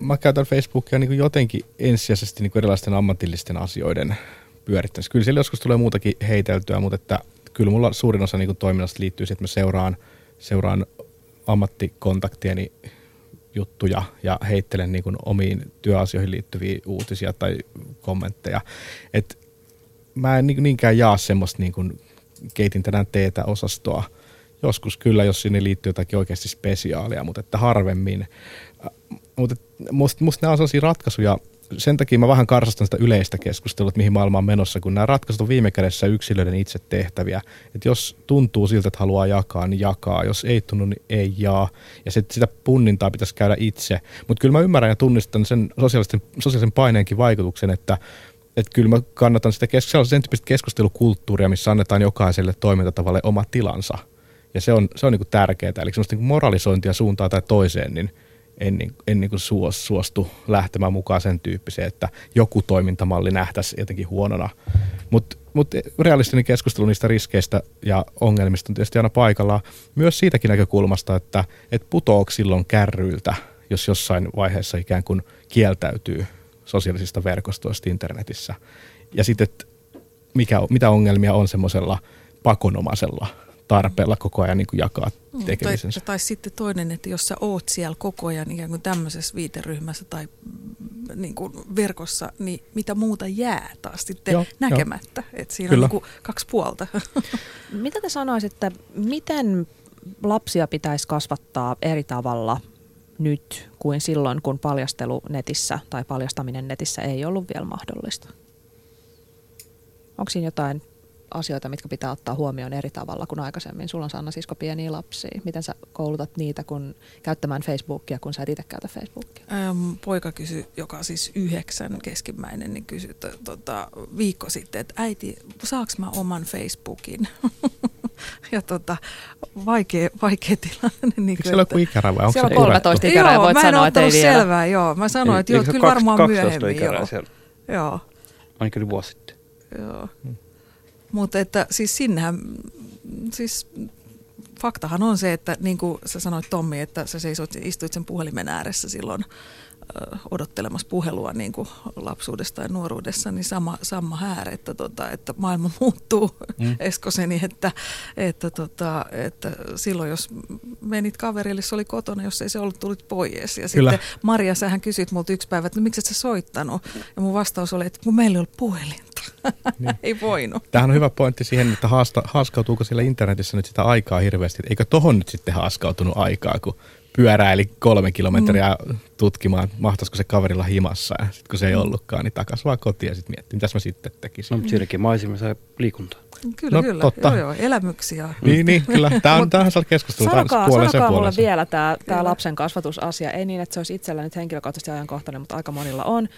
D: mä käytän Facebookia niin kuin jotenkin ensisijaisesti niin kuin erilaisten ammatillisten asioiden pyörittämisessä. Kyllä siellä joskus tulee muutakin heiteltyä, mutta että kyllä mulla suurin osa niin toiminnasta liittyy siihen, että mä seuraan, seuraan ammattikontaktieni juttuja ja heittelen niin omiin työasioihin liittyviä uutisia tai kommentteja. Et mä en niin- niinkään jaa semmoista niin kuin keitin tänään teetä osastoa. Joskus kyllä, jos sinne liittyy jotakin oikeasti spesiaalia, mutta että harvemmin. Äh, Mutta musta, musta nämä on sellaisia ratkaisuja, sen takia mä vähän karsastan sitä yleistä keskustelua, että mihin maailma on menossa, kun nämä ratkaisut on viime kädessä yksilöiden itse tehtäviä. Että jos tuntuu siltä, että haluaa jakaa, niin jakaa. Jos ei tunnu, niin ei jaa. Ja sit sitä punnintaa pitäisi käydä itse. Mutta kyllä mä ymmärrän ja tunnistan sen sosiaalisen, sosiaalisen paineenkin vaikutuksen, että että kyllä mä kannatan sitä kes- sen tyyppistä keskustelukulttuuria, missä annetaan jokaiselle toimintatavalle oma tilansa. Ja se on, se on niin tärkeää. Eli semmoista niin moralisointia suuntaan tai toiseen, niin en, niin- en niin kuin suos, suostu lähtemään mukaan sen tyyppiseen, että joku toimintamalli nähtäisi jotenkin huonona. Mutta mut realistinen keskustelu niistä riskeistä ja ongelmista on tietysti aina paikallaan. Myös siitäkin näkökulmasta, että et putoako silloin kärryiltä, jos jossain vaiheessa ikään kuin kieltäytyy sosiaalisista verkostoista internetissä. Ja sitten, mikä, mitä ongelmia on semmoisella pakonomaisella tarpeella koko ajan niin kuin jakaa
E: Mm,
D: tekemisensä.
E: Tai, tai sitten toinen, että jos sä oot siellä koko ajan ikään kuin tämmöisessä viiteryhmässä tai mm, niin kuin verkossa, niin mitä muuta jää taas sitten
D: Joo,
E: näkemättä. Että siinä
D: Kyllä.
E: on niin kuin kaksi puolta.
A: Mitä te sanoisitte, miten lapsia pitäisi kasvattaa eri tavalla nyt kuin silloin, kun paljastelu netissä tai paljastaminen netissä ei ollut vielä mahdollista? Onko siinä jotain asioita, mitkä pitää ottaa huomioon eri tavalla kuin aikaisemmin? Sulla on Sanna sisko pieniä lapsia. Miten sä koulutat niitä kun käyttämään Facebookia, kun sä et itse käytä Facebookia?
E: Äm, poika kysyi, joka on siis yhdeksän keskimmäinen, niin kysyi to, tota, viikko sitten, että äiti, saaks mä oman Facebookin? ja tota, vaikea, vaikea tilanne. Niin
D: Eikö siellä ole joku ikäraja vai onko
A: Siellä
D: se
A: on
D: purettu?
A: 13 ikärajaa,
E: Joo,
A: voit
E: mä en
A: sanoa, että ei vielä.
E: selvää, joo. Mä sanoin, että joo,
B: Eikö se
E: kyllä
B: kaksi-
E: varmaan
B: 12
E: myöhemmin. Joo.
B: siellä?
E: joo.
B: Ainakin vuosi sitten.
E: Joo. Mutta että siis sinnehän, siis faktahan on se, että niin kuin sä sanoit Tommi, että sä seisoit, istuit sen puhelimen ääressä silloin ö, odottelemassa puhelua niin kuin lapsuudessa tai nuoruudessa, niin sama, sama häär, että, tota, että maailma muuttuu mm. Eskoseni, että, että, tota, että silloin jos menit kaverille, se oli kotona, jos ei se ollut, tulit pois. Ja
D: Kyllä.
E: sitten Maria, sähän kysyt multa yksi päivä, että no, miksi et sä soittanut? Ja mun vastaus oli, että kun meillä ei ollut puhelinta.
D: Niin.
E: ei voinut.
D: Tämähän on hyvä pointti siihen, että haasta, haaskautuuko siellä internetissä nyt sitä aikaa hirveästi. Eikö tohon nyt sitten haaskautunut aikaa, kun pyöräili kolme kilometriä mm. tutkimaan, mahtaisiko se kaverilla himassa. Ja sitten kun se ei ollutkaan, niin takas vaan kotiin ja sitten miettii, mitä mä sitten tekisin.
B: No, mutta siinäkin maisemassa ja liikuntaa.
E: Kyllä,
D: No,
E: kyllä.
D: totta.
E: Joo, joo, elämyksiä.
D: Niin, niin, kyllä. Tämä on, tämä on sellainen keskustelu. Tämä on
A: Sanokaa,
D: puolensa
A: sanokaa mulle
D: puolensa.
A: vielä tämä, tämä lapsen kasvatusasia. Ei niin, että se olisi itsellä nyt henkilökohtaisesti ajankohtainen, mutta aika monilla on.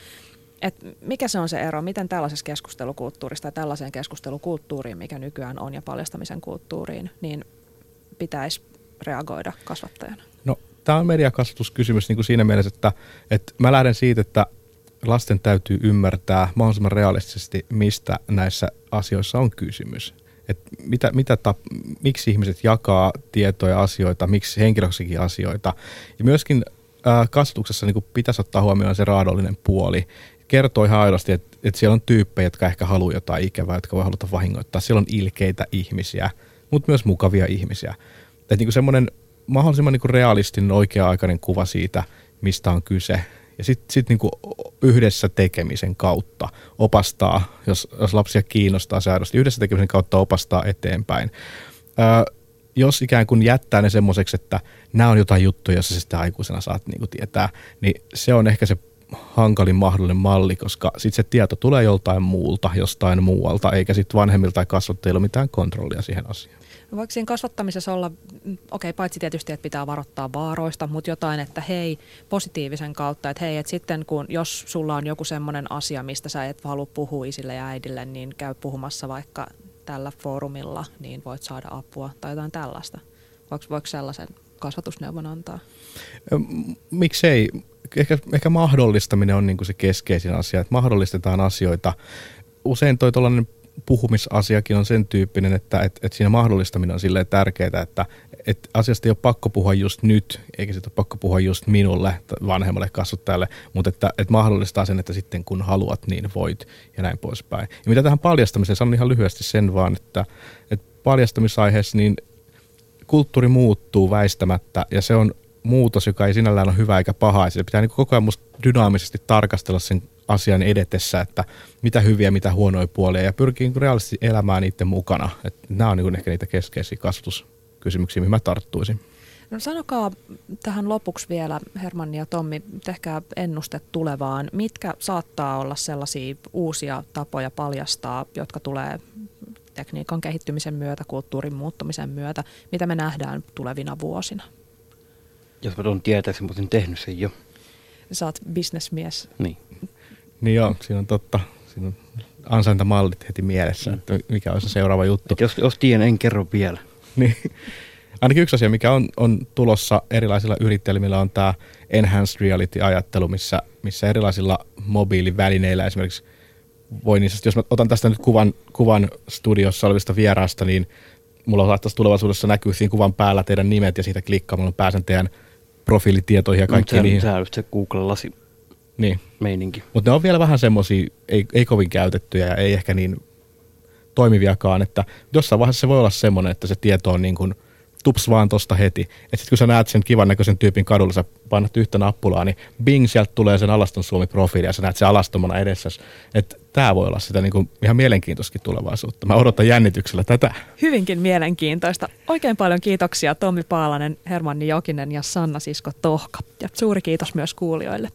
A: Et mikä se on se ero? Miten tällaisessa keskustelukulttuurissa tai tällaiseen keskustelukulttuuriin, mikä nykyään on ja paljastamisen kulttuuriin, niin pitäisi reagoida kasvattajana?
D: No, tämä on mediakasvatuskysymys niin kuin siinä mielessä, että, että mä lähden siitä, että lasten täytyy ymmärtää mahdollisimman realistisesti, mistä näissä asioissa on kysymys. Et mitä, mitä tap, miksi ihmiset jakaa tietoja ja asioita, miksi henkilöksikin asioita. Ja myöskin ää, kasvatuksessa niin pitäisi ottaa huomioon se raadollinen puoli. Kertoo ihan aidosti, että, että siellä on tyyppejä, jotka ehkä haluaa jotain ikävää, jotka voi haluta vahingoittaa. Siellä on ilkeitä ihmisiä, mutta myös mukavia ihmisiä. Että niin semmoinen mahdollisimman niin kuin realistinen, oikea-aikainen kuva siitä, mistä on kyse. Ja sitten sit niin yhdessä tekemisen kautta opastaa, jos, jos lapsia kiinnostaa se aidosti, yhdessä tekemisen kautta opastaa eteenpäin. Öö, jos ikään kuin jättää ne semmoiseksi, että nämä on jotain juttuja, jossa sitten aikuisena saat niin kuin tietää, niin se on ehkä se hankalin mahdollinen malli, koska sitten se tieto tulee joltain muulta, jostain muualta, eikä sitten vanhemmilta tai kasvattajilla mitään kontrollia siihen asiaan.
A: No Voiko siinä kasvattamisessa olla, mm, okei, paitsi tietysti, että pitää varoittaa vaaroista, mutta jotain, että hei, positiivisen kautta, että hei, että sitten kun, jos sulla on joku semmoinen asia, mistä sä et halua puhua isille ja äidille, niin käy puhumassa vaikka tällä foorumilla, niin voit saada apua tai jotain tällaista. Voiko, voiko sellaisen kasvatusneuvon antaa?
D: Miksei? Ehkä, ehkä mahdollistaminen on niin kuin se keskeisin asia, että mahdollistetaan asioita. Usein toi tuollainen puhumisasiakin on sen tyyppinen, että et, et siinä mahdollistaminen on silleen tärkeää, että et asiasta ei ole pakko puhua just nyt, eikä sitä ole pakko puhua just minulle, vanhemmalle kasvattajalle, mutta että et mahdollistaa sen, että sitten kun haluat, niin voit ja näin poispäin. Ja mitä tähän paljastamiseen, sanon ihan lyhyesti sen vaan, että, että paljastamisaiheessa niin kulttuuri muuttuu väistämättä ja se on muutos, joka ei sinällään ole hyvä eikä paha. Se pitää niin koko ajan musta dynaamisesti tarkastella sen asian edetessä, että mitä hyviä, mitä huonoja puolia ja pyrkii niin realistisesti elämään niiden mukana. Että nämä on niin ehkä niitä keskeisiä kasvatuskysymyksiä, mihin mä tarttuisin.
A: No sanokaa tähän lopuksi vielä, Hermanni ja Tommi, tehkää ennuste tulevaan. Mitkä saattaa olla sellaisia uusia tapoja paljastaa, jotka tulee tekniikan kehittymisen myötä, kulttuurin muuttumisen myötä, mitä me nähdään tulevina vuosina?
B: Jos mä tuon tietäisin, mutta en tehnyt sen jo.
A: Sä oot bisnesmies.
B: Niin.
D: Niin joo, siinä on totta. Siinä on ansaintamallit heti mielessä, mm. että mikä on se seuraava juttu.
B: Et jos, jos tiedän, en kerro vielä.
D: niin. Ainakin yksi asia, mikä on, on tulossa erilaisilla yrittäjillä, on tämä enhanced reality-ajattelu, missä, missä erilaisilla mobiilivälineillä esimerkiksi voi niin, jos mä otan tästä nyt kuvan, kuvan studiossa olevista vieraasta, niin mulla saattaisi tulevaisuudessa näkyä siinä kuvan päällä teidän nimet ja siitä klikkaamalla pääsen teidän profiilitietoihin ja kaikki
B: no,
D: niihin.
B: Sehän on se Google-lasi
D: niin.
B: meininki.
D: Mutta ne on vielä vähän semmoisia, ei, ei kovin käytettyjä ja ei ehkä niin toimiviakaan, että jossain vaiheessa se voi olla semmoinen, että se tieto on niin kuin – tups vaan tosta heti. Että sitten kun sä näet sen kivan näköisen tyypin kadulla, sä painat yhtä nappulaa, niin bing, sieltä tulee sen Alaston Suomi-profiili ja sä näet sen alastomana edessä. Että tämä voi olla sitä niin kuin ihan mielenkiintoiskin tulevaisuutta. Mä odotan jännityksellä tätä.
A: Hyvinkin mielenkiintoista. Oikein paljon kiitoksia Tommi Paalanen, Hermanni Jokinen ja Sanna Sisko Tohka. Ja suuri kiitos myös kuulijoille.